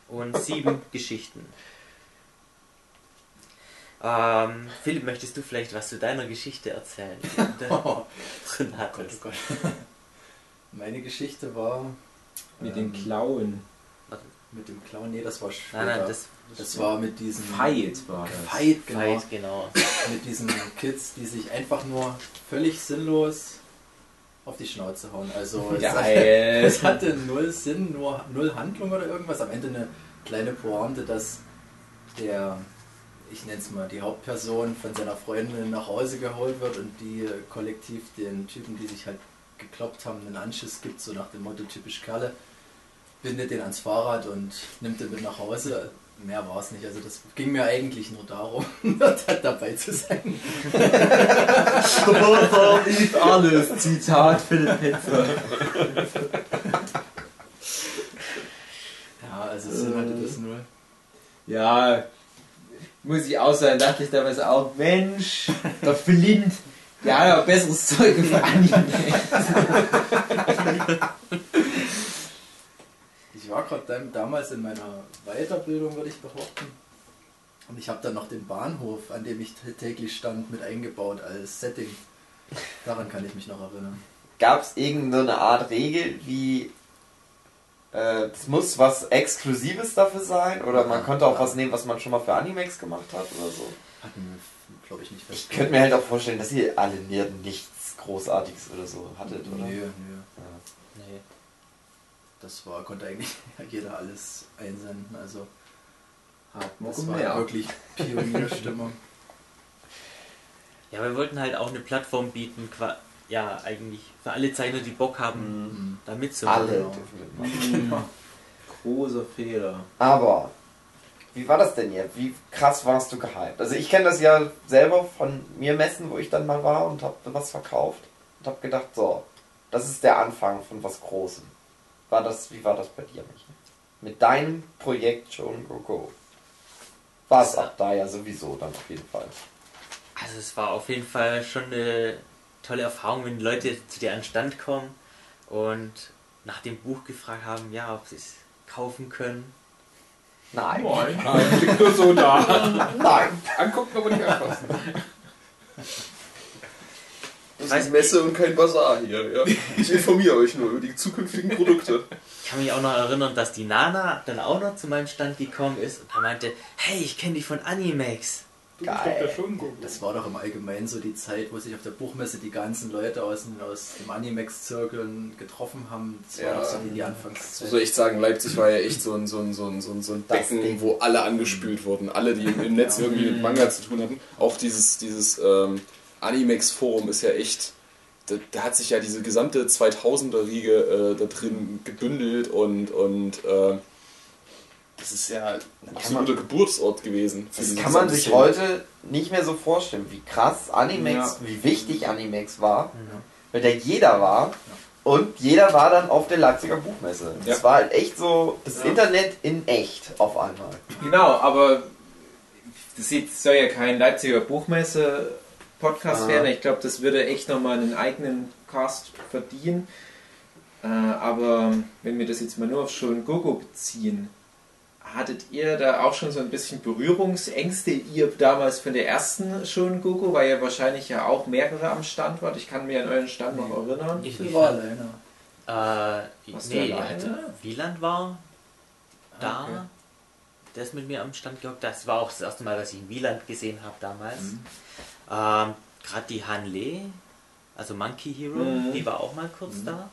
Und sieben Geschichten. Ähm, Philipp, möchtest du vielleicht was zu deiner Geschichte erzählen, Oh drin Gott, oh? Gott. Meine Geschichte war Mit ähm, den Klauen. mit dem Clown. Nee, das war später. Nein, nein, das das war mit diesen Fight war das. Fight, genau. Fight, genau. Mit diesen Kids, die sich einfach nur völlig sinnlos auf die Schnauze hauen. Also es, Geil. es hatte null Sinn, nur null Handlung oder irgendwas. Am Ende eine kleine Pointe, dass der, ich nenne es mal, die Hauptperson von seiner Freundin nach Hause geholt wird und die äh, kollektiv den Typen, die sich halt gekloppt haben, einen Anschiss gibt, so nach dem Motto typisch Kerle. bindet den ans Fahrrad und nimmt den mit nach Hause. Mehr war es nicht. Also das ging mir eigentlich nur darum, dort dabei zu sein. Sportler liebt alles. Zitat Philipp Hetzer. Ja, also es sind halt das nur. Ja, muss ich auch sagen, dachte ich damals auch, Mensch, der Flint, der hat ja besseres Zeug für Anime. Ich war gerade damals in meiner Weiterbildung, würde ich behaupten. Und ich habe dann noch den Bahnhof, an dem ich täglich stand, mit eingebaut als Setting. Daran kann ich mich noch erinnern. Gab es irgendeine Art Regel, wie es muss was Exklusives dafür sein? Oder man konnte auch was nehmen, was man schon mal für Animex gemacht hat oder so? Hatten wir, glaube ich, nicht Ich könnte mir halt auch vorstellen, dass ihr alle nichts Großartiges oder so hattet, oder? Nö, nö. Ja. Nee. Das war, konnte eigentlich jeder alles einsenden. Also das war wirklich Pionierstimmung. Ja, wir wollten halt auch eine Plattform bieten, ja, eigentlich für alle Zeichner, die Bock haben, Mhm. da mitzumachen. Alle Genau. dürfen mitmachen. Großer Fehler. Aber, wie war das denn jetzt? Wie krass warst du gehypt? Also ich kenne das ja selber von mir Messen, wo ich dann mal war und habe was verkauft und habe gedacht, so, das ist der Anfang von was Großem. War das, wie war das bei dir, Michael? Mit deinem Projekt schon Go Go. War es auch da ja sowieso dann auf jeden Fall. Also es war auf jeden Fall schon eine tolle Erfahrung, wenn Leute zu dir an den Stand kommen und nach dem Buch gefragt haben, ja, ob sie es kaufen können. Nein. Moin. Nein, liegt nur so da. Nein. Angucken, aber nicht anfassen. Das ist Messe und kein Bazar hier. Ja. Ich informiere euch nur über die zukünftigen Produkte. Ich kann mich auch noch erinnern, dass die Nana dann auch noch zu meinem Stand gekommen ist und er meinte, hey, ich kenne dich von Animax. Geil. Das war doch im Allgemeinen so die Zeit, wo sich auf der Buchmesse die ganzen Leute aus, den- aus dem Animex-Zirkeln getroffen haben. Das war Ja. doch so die, die So Anfangszeit. soll ich sagen, Leipzig war ja echt so ein, so ein, so ein, so ein, so Becken, Ding. wo alle angespült wurden. Alle, die im, im Netz irgendwie mit Manga zu tun hatten. Auch dieses, dieses ähm, Animex-Forum ist ja echt. Da, da hat sich ja diese gesamte 2000er-Riege äh, da drin gebündelt und, und äh, das ist ja ein absoluter Geburtsort gewesen. Für Das kann man sich Szene. heute nicht mehr so vorstellen, wie krass Animex, Ja. wie wichtig Animex war, weil da jeder war und jeder war dann auf der Leipziger Buchmesse. Das Ja. war halt echt so das Ja. Internet in echt auf einmal. Genau, aber das soll ja kein Leipziger Buchmesse-Podcast Ah. werden. Ich glaube, das würde echt nochmal einen eigenen Cast verdienen. Äh, aber wenn wir das jetzt mal nur auf Schon Gogo beziehen, hattet ihr da auch schon so ein bisschen Berührungsängste, ihr damals von der ersten Schon Gogo, weil ihr wahrscheinlich ja auch mehrere am Stand wart. Ich kann mich an euren Stand noch erinnern. Ich, Ich war alleine. Äh, Warst nee, alleine? also Wieland war da. Ah, okay. Der ist mit mir am Stand gehockt. Das war auch das erste Mal, dass ich Wieland gesehen habe damals. Mhm. Ähm, Gerade die Hanle, also Monkey Hero, Mhm. die war auch mal kurz Mhm. da.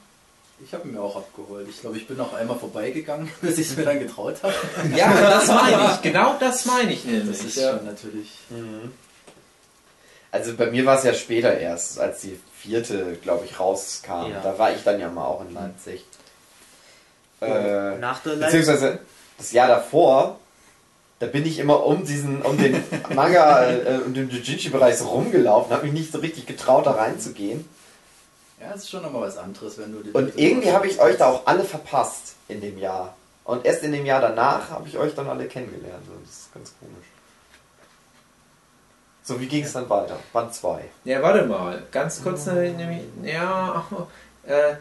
Ich habe ihn mir auch abgeholt. Ich glaube, ich bin noch einmal vorbeigegangen, bis ich es mir dann getraut habe. Ja, das meine ich. Genau das meine ich nämlich. Das ist ja. schon natürlich. Also bei mir war es ja später erst, als die vierte, glaube ich, rauskam. Ja. Da war ich dann ja mal auch in Leipzig. Äh, Nach der Leipzig. beziehungsweise das Jahr davor, da bin ich immer um diesen, um den Manga, äh, um den Jujinshi-Bereich so rumgelaufen, habe mich nicht so richtig getraut, da reinzugehen. Ja, ist schon nochmal was anderes, wenn du die Und irgendwie habe ich euch da auch alle verpasst in dem Jahr. Und erst in dem Jahr danach habe ich euch dann alle kennengelernt. Das ist ganz komisch. So, wie ging es dann weiter? Band 2. Ja, warte mal. Ganz kurz, ne, nämlich, ja, äh,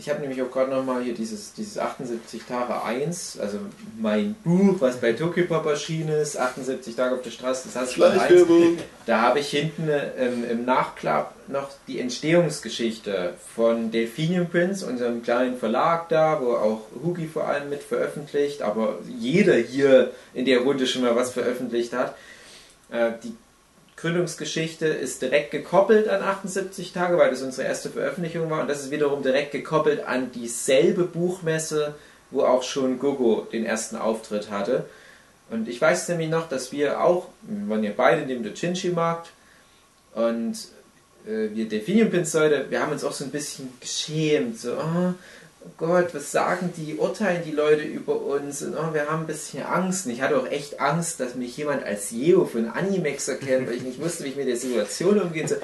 ich habe nämlich auch gerade nochmal hier dieses, dieses 78 Tage 1, also mein Buch, was bei Tokyopop erschienen ist, 78 Tage auf der Straße, das heißt Band 1. Schleichwerbung. Da habe ich hinten ähm, im Nachklapp noch die Entstehungsgeschichte von Delphinium Prince, unserem kleinen Verlag da, wo auch Hugi vor allem mit veröffentlicht, aber jeder hier in der Runde schon mal was veröffentlicht hat. Äh, die Gründungsgeschichte ist direkt gekoppelt an 78 Tage, weil das unsere erste Veröffentlichung war und das ist wiederum direkt gekoppelt an dieselbe Buchmesse, wo auch schon Gogo den ersten Auftritt hatte. Und ich weiß nämlich noch, dass wir auch, wir waren ja beide in dem Dojinshi-Markt und äh, wir Delphinium Pins Leute, wir haben uns auch so ein bisschen geschämt, so, oh, oh Gott, was sagen die, urteilen die Leute über uns und oh, wir haben ein bisschen Angst. Und ich hatte auch echt Angst, dass mich jemand als Jeo von Animex erkennt, weil ich nicht wusste, wie ich mit der Situation umgehen soll.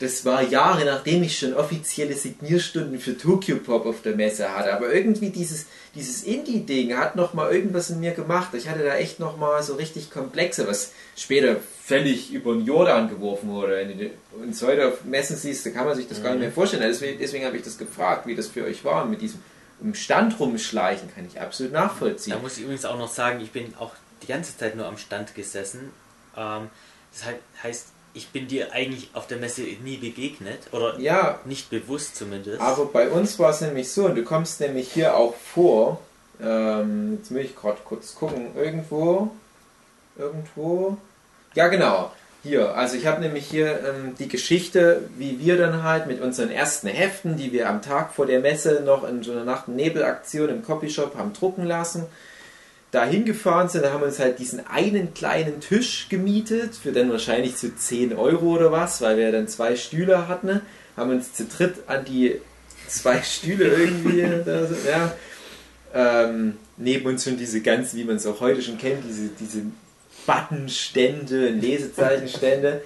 Das war Jahre, nachdem ich schon offizielle Signierstunden für Tokyo Pop auf der Messe hatte. Aber irgendwie dieses, dieses Indie-Ding hat nochmal irgendwas in mir gemacht. Ich hatte da echt nochmal so richtig komplexe, was später völlig über den Jordan geworfen wurde. Wenn du uns heute auf Messen siehst, da kann man sich das gar nicht mehr vorstellen. Deswegen, deswegen habe ich das gefragt, wie das für euch war. Und mit diesem im Stand rumschleichen kann ich absolut nachvollziehen. Da muss ich übrigens auch noch sagen, ich bin auch die ganze Zeit nur am Stand gesessen. Ähm, das heißt, ich bin dir eigentlich auf der Messe nie begegnet oder Ja, nicht bewusst zumindest. aber bei uns war es nämlich so, und du kommst nämlich hier auch vor, ähm, jetzt will ich gerade kurz gucken, irgendwo, irgendwo, ja genau, hier, also ich habe nämlich hier ähm, die Geschichte, wie wir dann halt mit unseren ersten Heften, die wir am Tag vor der Messe noch in so einer Nacht- und Nebelaktion im Copyshop haben drucken lassen, da hingefahren sind, da haben wir uns halt diesen einen kleinen Tisch gemietet, für dann wahrscheinlich zu 10 Euro oder was, weil wir dann zwei Stühle hatten, haben uns zu dritt an die zwei Stühle irgendwie, da, so, ja, ähm, neben uns schon diese ganzen, wie man es auch heute schon kennt, diese, diese Buttonstände, Lesezeichenstände.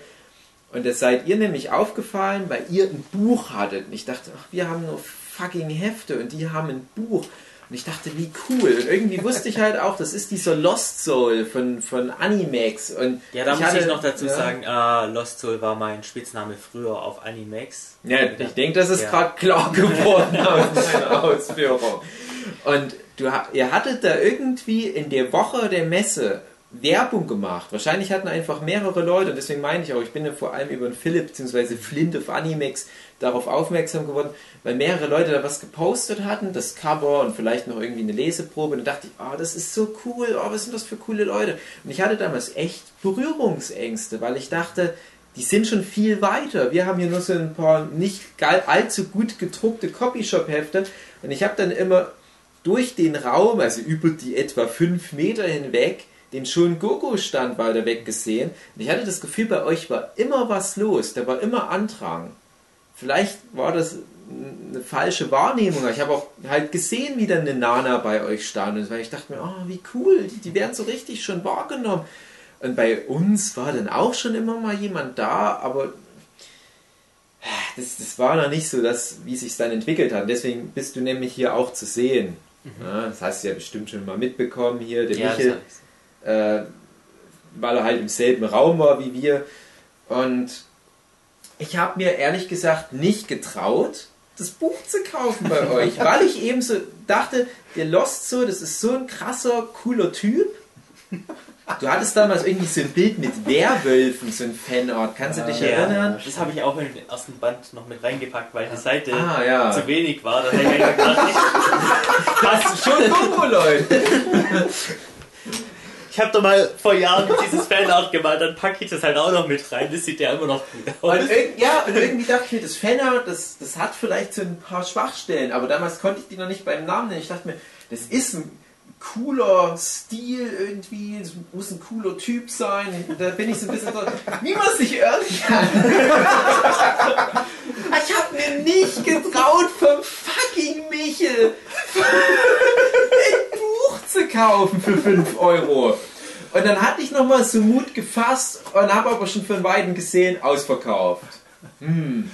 Und das seid ihr nämlich aufgefallen, weil ihr ein Buch hattet. Und ich dachte, ach, wir haben nur fucking Hefte und die haben ein Buch. Und ich dachte, wie cool. Und irgendwie wusste ich halt auch, das ist dieser Lost Soul von, von Animax. Und ja, da ich muss hatte- ich noch dazu ja. sagen, äh, Lost Soul war mein Spitzname früher auf Animax. Ja, ich denke, das ist Ja. gerade klar geworden aus meiner Ausführung. Und du, ihr hattet da irgendwie in der Woche der Messe Werbung gemacht. Wahrscheinlich hatten einfach mehrere Leute, und deswegen meine ich auch, ich bin ja vor allem über den Philipp bzw. Flint of Animex darauf aufmerksam geworden, weil mehrere Leute da was gepostet hatten, das Cover und vielleicht noch irgendwie eine Leseprobe. Und da dachte ich, oh, das ist so cool, oh, was sind das für coole Leute? Und ich hatte damals echt Berührungsängste, weil ich dachte, die sind schon viel weiter. Wir haben hier nur so ein paar nicht allzu gut gedruckte Copyshop-Hefte und ich habe dann immer durch den Raum, also über die etwa fünf Meter hinweg, den schon Gogo-Stand weiter weg gesehen. Und ich hatte das Gefühl, bei euch war immer was los, da war immer Andrang. Vielleicht war das eine falsche Wahrnehmung. Ich habe auch halt gesehen, wie dann eine Nana bei euch stand. Und weil ich dachte mir, oh, wie cool, die, die werden so richtig schon wahrgenommen. Und bei uns war dann auch schon immer mal jemand da, aber das, das war noch nicht so, das, wie sich dann entwickelt hat. Deswegen bist du nämlich hier auch zu sehen. Ja, das hast du ja bestimmt schon mal mitbekommen hier. Der Ja, Michel, äh, weil er halt im selben Raum war wie wir. Und ich habe mir ehrlich gesagt nicht getraut, das Buch zu kaufen bei euch, weil ich eben so dachte, der Lost so, das ist so ein krasser, cooler Typ. Du hattest damals irgendwie so ein Bild mit Werwölfen, so ein Fanart. Kannst du dich Ja, erinnern? das habe ich auch in den ersten Band noch mit reingepackt, weil die Seite Ah, ja. zu wenig war. Da hätte ich gedacht, Hast du schon irgendwo, Leute? ich habe doch mal vor Jahren dieses Fanart gemalt, dann packe ich das halt auch noch mit rein. Das sieht ja immer noch gut aus. Und ja, und irgendwie dachte ich mir, das Fanart, das, das hat vielleicht so ein paar Schwachstellen, aber damals konnte ich die noch nicht beim Namen nennen. Ich dachte mir, das ist ein cooler Stil irgendwie, es muss ein cooler Typ sein. Und da bin ich so ein bisschen so, wie man sich ehrlich an. ich habe mir nicht getraut, vom fucking Michel zu kaufen für 5 Euro. Und dann hatte ich nochmal so Mut gefasst und habe aber schon von Weitem gesehen, ausverkauft. Hm.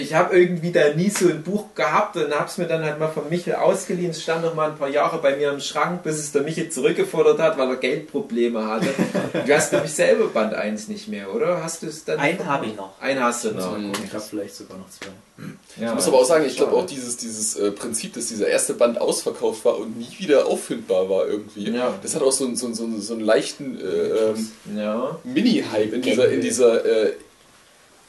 Ich habe irgendwie da nie so ein Buch gehabt und habe es mir dann halt mal von Michel ausgeliehen. Es stand noch mal ein paar Jahre bei mir im Schrank, bis es der Michel zurückgefordert hat, weil er Geldprobleme hatte. Du hast nämlich selber Band 1 nicht mehr, oder? Hast du es dann? Einen habe ich noch. Einen hast du noch. Ich habe vielleicht sogar noch zwei. Ja. Ich muss aber auch sagen, ich glaube auch dieses, dieses äh, Prinzip, dass dieser erste Band ausverkauft war und nie wieder auffindbar war irgendwie. Ja. Das hat auch so, einen- so, einen- so, einen- so einen leichten äh, ähm, Ja. Mini-Hype in dieser, in dieser äh,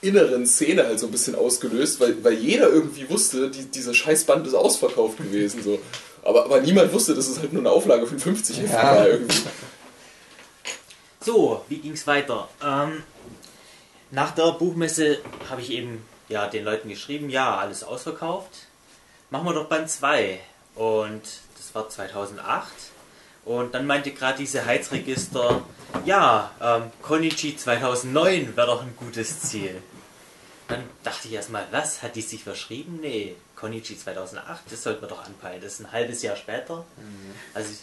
inneren Szene halt so ein bisschen ausgelöst, weil, weil jeder irgendwie wusste, die, dieser Scheißband ist ausverkauft gewesen. So. Aber, aber niemand wusste, dass es halt nur eine Auflage von 50 Heften Ja. war irgendwie. So, wie ging es weiter? Ähm, nach der Buchmesse habe ich eben ja, den Leuten geschrieben, ja, alles ausverkauft. Machen wir doch Band 2. Und das war 2008. Und dann meinte gerade diese Heizregister, ja, ähm, Konichi 2009 wäre doch ein gutes Ziel. Dann dachte ich erstmal, was? Hat die sich verschrieben? Nee, Konichi 2008, das sollten wir doch anpeilen. Das ist ein halbes Jahr später. Also ich,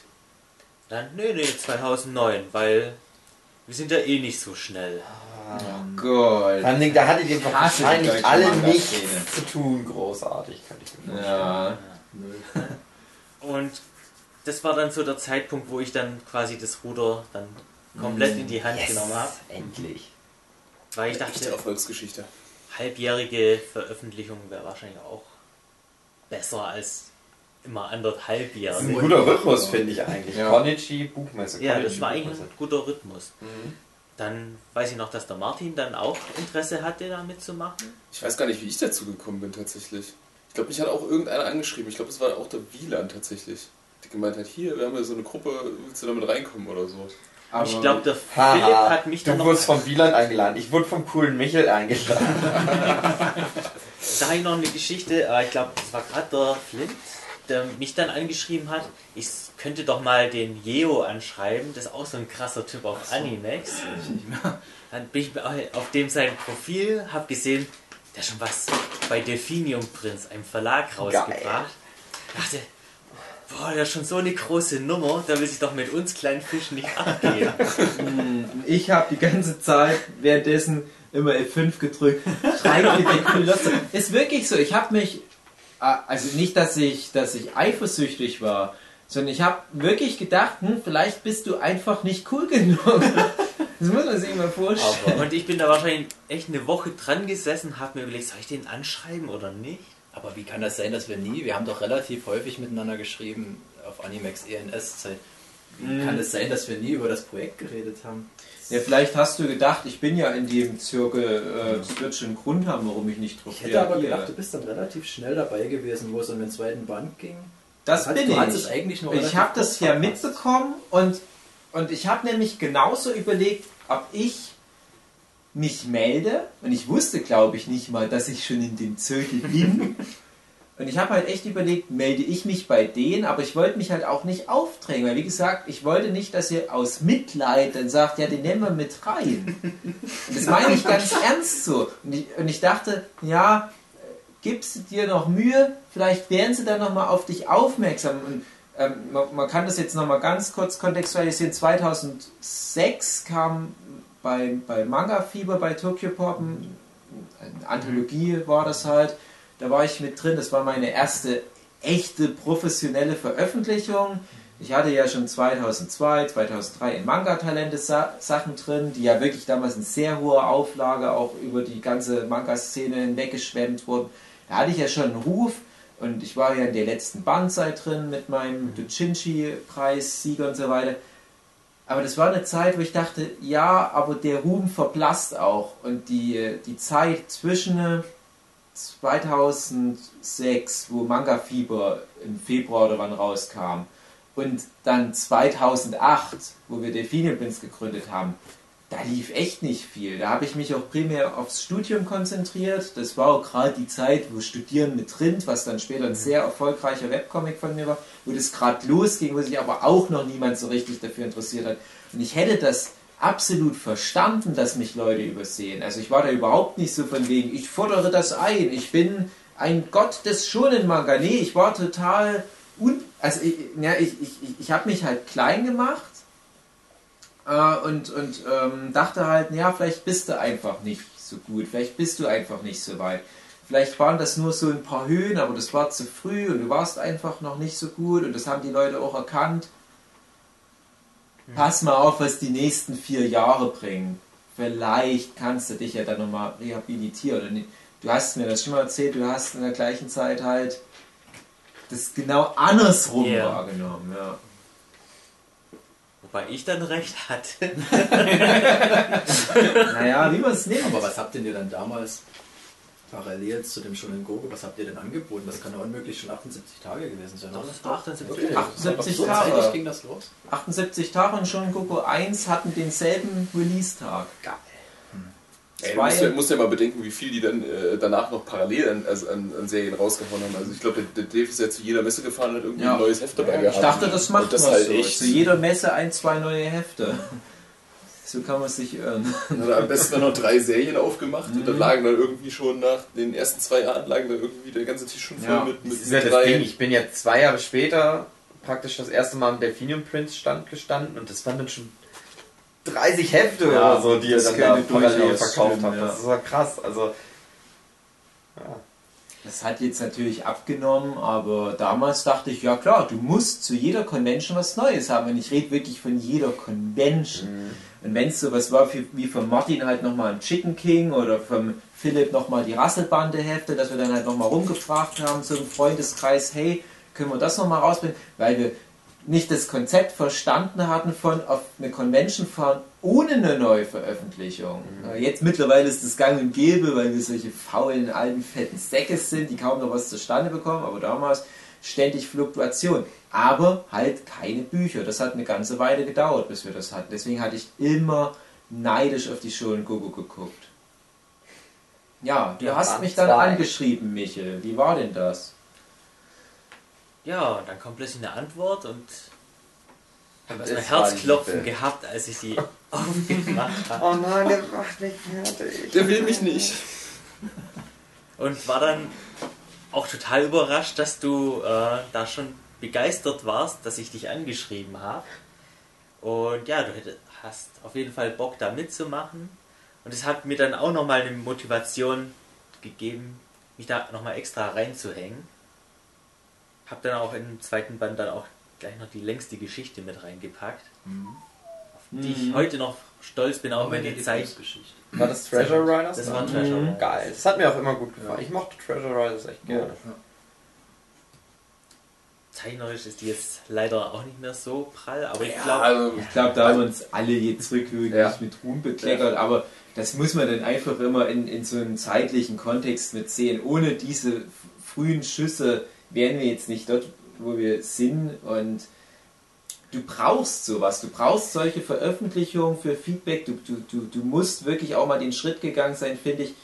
dann, nee, nee, 2009, weil wir sind ja eh nicht so schnell. Oh Gott. Vor allem, da hattet ihr wahrscheinlich alle nichts zu tun, großartig, kann ich mir vorstellen. Ja. Null. Und das war dann so der Zeitpunkt, wo ich dann quasi das Ruder dann komplett in die Hand Yes, genommen habe. endlich. Weil ich dachte, Erfolgsgeschichte. halbjährige Veröffentlichung wäre wahrscheinlich auch besser als immer anderthalb Das ist Jahre. ein guter Rhythmus, finde ich eigentlich. Ja. Konichi, Buchmesse. Ja, Konichi, das war eigentlich ein guter Rhythmus. Mhm. Dann weiß ich noch, dass der Martin dann auch Interesse hatte, da mitzumachen. Ich weiß gar nicht, wie ich dazu gekommen bin tatsächlich. Ich glaube, mich hat auch irgendeiner angeschrieben. Ich glaube, es war auch der Wieland tatsächlich. Gemeint hat, hier, wir haben ja so eine Gruppe, willst du damit reinkommen oder so? Aber ich glaube, der Haha, Philipp hat mich dann du noch... wurdest vom Wieland eingeladen. Ich wurde vom coolen Michel eingeladen. Da habe ich noch eine Geschichte, ich glaube, das war gerade der Flint, der mich dann angeschrieben hat, ich könnte doch mal den Yeo anschreiben, das ist auch so ein krasser Typ auf Animex. Dann bin ich auf dem sein Profil, habe gesehen, der hat schon was bei Delphinium Prince, einem Verlag, rausgebracht. Dachte, boah, der ist schon so eine große Nummer, da will sich doch mit uns kleinen Fischen nicht abgehen. ich habe die ganze Zeit währenddessen immer F5 gedrückt. Ist wirklich so. Ich habe mich, äh, also nicht, dass ich, dass ich eifersüchtig war, sondern ich habe wirklich gedacht, hm, vielleicht bist du einfach nicht cool genug. Das muss man sich mal vorstellen. Und ich bin da wahrscheinlich echt eine Woche dran gesessen, habe mir überlegt, soll ich den anschreiben oder nicht? Aber wie kann das sein, dass wir nie, wir haben doch relativ häufig miteinander geschrieben auf Animex ENS-Zeit. Wie Mhm. kann es sein, dass wir nie über das Projekt geredet haben? Ja, vielleicht hast du gedacht, ich bin ja in dem Zirkel, äh, es wird schon einen Grund haben, warum ich nicht drauf Ich hätte aber gedacht, du bist dann relativ schnell dabei gewesen, wo es um den zweiten Band ging. Das Hat- bin ich. hattest es eigentlich nur Ich habe das ja mitbekommen und, und ich habe nämlich genauso überlegt, ob ich mich melde. Und ich wusste, glaube ich, nicht mal, dass ich schon in dem Zirkel bin. und ich habe halt echt überlegt, melde ich mich bei denen, aber ich wollte mich halt auch nicht aufdrängen, weil wie gesagt, ich wollte nicht, dass ihr aus Mitleid dann sagt, ja, den nehmen wir mit rein. Und das meine ich ganz ernst so. Und ich, und ich dachte, ja, gibst du dir noch Mühe, vielleicht werden sie dann nochmal auf dich aufmerksam. Und ähm, man, man kann das jetzt nochmal ganz kurz kontextualisieren. 2006 kam bei, bei Manga Fieber bei Tokyo Pop, ein- eine Anthologie war das halt, da war ich mit drin, das war meine erste echte professionelle Veröffentlichung. Ich hatte ja schon 2002, 2003 in Manga-Talente Sa Sachen drin, die ja wirklich damals in sehr hoher Auflage auch über die ganze Manga-Szene hinweggeschwemmt wurden. Da hatte ich ja schon einen Ruf und ich war ja in der letzten Bandzeit drin mit meinem Ducinci-Preis-Sieger und so weiter. Aber das war eine Zeit, wo ich dachte, ja, aber der Ruhm verblasst auch. Und die, die Zeit zwischen 2006, wo Manga Fieber im Februar oder wann rauskam, und dann 2008, wo wir Delphine Prince gegründet haben, da lief echt nicht viel. Da habe ich mich auch primär aufs Studium konzentriert. Das war auch gerade die Zeit, wo Studieren mit Rind, was dann später ein sehr erfolgreicher Webcomic von mir war, wo das gerade losging, wo sich aber auch noch niemand so richtig dafür interessiert hat. Und ich hätte das absolut verstanden, dass mich Leute übersehen. Also ich war da überhaupt nicht so von wegen, ich fordere das ein, ich bin ein Gott des Shonen-Manga. Nee, ich war total un... Also ich, ja, ich, ich, ich, ich habe mich halt klein gemacht äh, und, und ähm, dachte halt, ja, vielleicht bist du einfach nicht so gut, vielleicht bist du einfach nicht so weit. Vielleicht waren das nur so ein paar Höhen, aber das war zu früh und du warst einfach noch nicht so gut und das haben die Leute auch erkannt. Pass mal auf, was die nächsten vier Jahre bringen. Vielleicht kannst du dich ja dann nochmal rehabilitieren. Und du hast mir das schon mal erzählt, du hast in der gleichen Zeit halt das genau andersrum Ja. wahrgenommen. Ja. Wobei ich dann recht hatte. Naja, wie man es nimmt. Aber was habt denn ihr dann damals parallel zu dem schon in Gogo, was habt ihr denn angeboten? Das kann ja unmöglich schon 78 Tage gewesen sein. Doch, oder? das war 78 Okay. 78 so Tage. ging das los? 78 Tage und schon Goku 1 hatten denselben Release-Tag. Geil. Ey, du musst ja, musst ja mal bedenken, wie viel die dann äh, danach noch parallel an, also an, an Serien rausgehauen haben. Also ich glaube, der, der Dave ist ja zu jeder Messe gefahren und hat irgendwie Ja. ein neues Heft dabei Ich gehabt. dachte, das macht das man halt so. echt. Zu jeder Messe ein, zwei neue Hefte. So kann man sich irren. Dann hat er am besten dann noch drei Serien aufgemacht und dann lagen dann irgendwie schon nach den ersten zwei Jahren lagen dann irgendwie der ganze Tisch schon voll Ja. mit, mit, Das ja das Ding, ich bin jetzt zwei Jahre später praktisch das erste Mal am Delphinium Prince Stand gestanden und das waren dann schon 30 Hefte Ja, oder so, die das dann da parallel verkauft ja. Das ist ja krass. Also, ja. Das hat jetzt natürlich abgenommen, aber damals dachte ich, ja klar, du musst zu jeder Convention was Neues haben. Und ich rede wirklich von jeder Convention. Und wenn es sowas war wie, wie von Martin halt nochmal ein Chicken King oder vom Philipp nochmal die Rasselbande-Hefte, dass wir dann halt nochmal rumgefragt haben, so im Freundeskreis, hey, können wir das nochmal rausbringen? Weil wir nicht das Konzept verstanden hatten von auf eine Convention fahren ohne eine neue Veröffentlichung. Äh, Jetzt mittlerweile ist das gang und gäbe, weil wir solche faulen, alten, fetten Säcke sind, die kaum noch was zustande bekommen, aber damals ständig Fluktuation. Aber halt keine Bücher. Das hat eine ganze Weile gedauert, bis wir das hatten. Deswegen hatte ich immer neidisch auf die in Gogo geguckt. Ja, du Ja, hast mich dann zwei. angeschrieben, Michel. Wie war denn das? Ja, und dann kommt plötzlich eine Antwort und ich habe erstmal Herzklopfen Liebe. gehabt, als ich sie aufgemacht habe. Oh nein, der macht nicht fertig. Der will mich nicht. Und war dann auch total überrascht, dass du äh, da schon begeistert warst, dass ich dich angeschrieben habe. Und ja, du hast auf jeden Fall Bock da mitzumachen. Und es hat mir dann auch nochmal eine Motivation gegeben, mich da nochmal extra reinzuhängen. Hab dann auch im zweiten Band dann auch gleich noch die längste Geschichte mit reingepackt. Auf die ich Mhm. heute noch stolz bin, auch wenn die Zeit. War das Treasure Riders? Das war dann? Treasure Mhm. Riders. Geil. Das hat mir auch immer gut gefallen. Ich mochte Treasure Riders echt gerne. Zeichnerisch ist die jetzt leider auch nicht mehr so prall, aber ich Ja, glaube, also, Ich glaube, da haben uns alle jetzt rückwirkend Ja. mit Ruhm bekleckert, aber das muss man dann einfach immer in, in so einem zeitlichen Kontext mit sehen. Ohne diese frühen Schüsse wären wir jetzt nicht dort, wo wir sind und du brauchst sowas, du brauchst solche Veröffentlichungen für Feedback, du, du, du, du musst wirklich auch mal den Schritt gegangen sein, finde ich,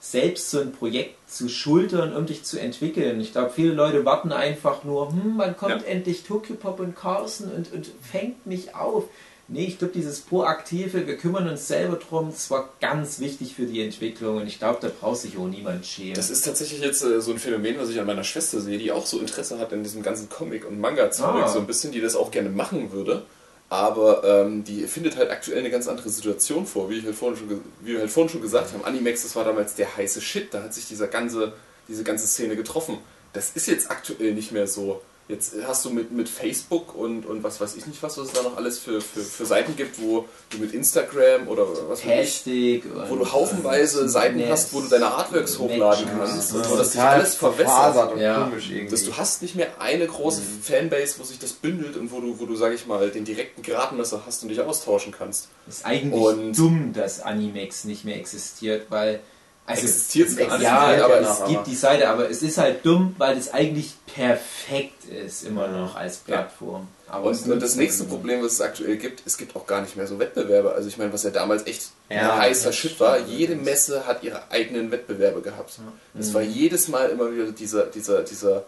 selbst so ein Projekt zu schultern, um dich zu entwickeln. Ich glaube, viele Leute warten einfach nur, hm, wann kommt Ja. endlich Tokyo Pop und Carlson und, und fängt mich auf. Nee, ich glaube, dieses Proaktive, wir kümmern uns selber drum, das war ganz wichtig für die Entwicklung und ich glaube, da braucht sich auch niemand schämen. Das ist tatsächlich jetzt äh, so ein Phänomen, was ich an meiner Schwester sehe, die auch so Interesse hat in diesem ganzen Comic- und Manga-Zeug, Ah. so ein bisschen, die das auch gerne machen würde. Aber ähm, die findet halt aktuell eine ganz andere Situation vor, wie, ich halt vorhin schon, wie wir halt vorhin schon gesagt haben. Animex, das war damals der heiße Shit, da hat sich dieser ganze, diese ganze Szene getroffen. Das ist jetzt aktuell nicht mehr so. Jetzt hast du mit, mit Facebook und, und was weiß ich nicht was, was es da noch alles für, für, für Seiten gibt, wo du mit Instagram oder was weiß ich, wo du haufenweise und Seiten Netz- hast, wo du deine Artworks hochladen Matches. kannst. Ja. Und wo das sich alles verwässert. und Ja. komisch irgendwie. Dass du hast nicht mehr eine große Fanbase, wo sich das bündelt und wo du, wo du, sag ich mal, den direkten Gradmesser hast und dich austauschen kannst. ist eigentlich Und- dumm, dass Animex nicht mehr existiert, weil also Existiert's gar nicht ja, mehr, aber aber es gibt aber- die Seite, aber es ist halt dumm, weil es eigentlich perfekt ist immer noch als Plattform. Aber es Und, und das halt nächste niemand. Problem, was es aktuell gibt, es gibt auch gar nicht mehr so Wettbewerbe. Also ich meine, was ja damals echt Ja, ein heißer Shit war, jede Messe hat ihre eigenen Wettbewerbe gehabt. Es war jedes Mal immer wieder dieser, dieser, dieser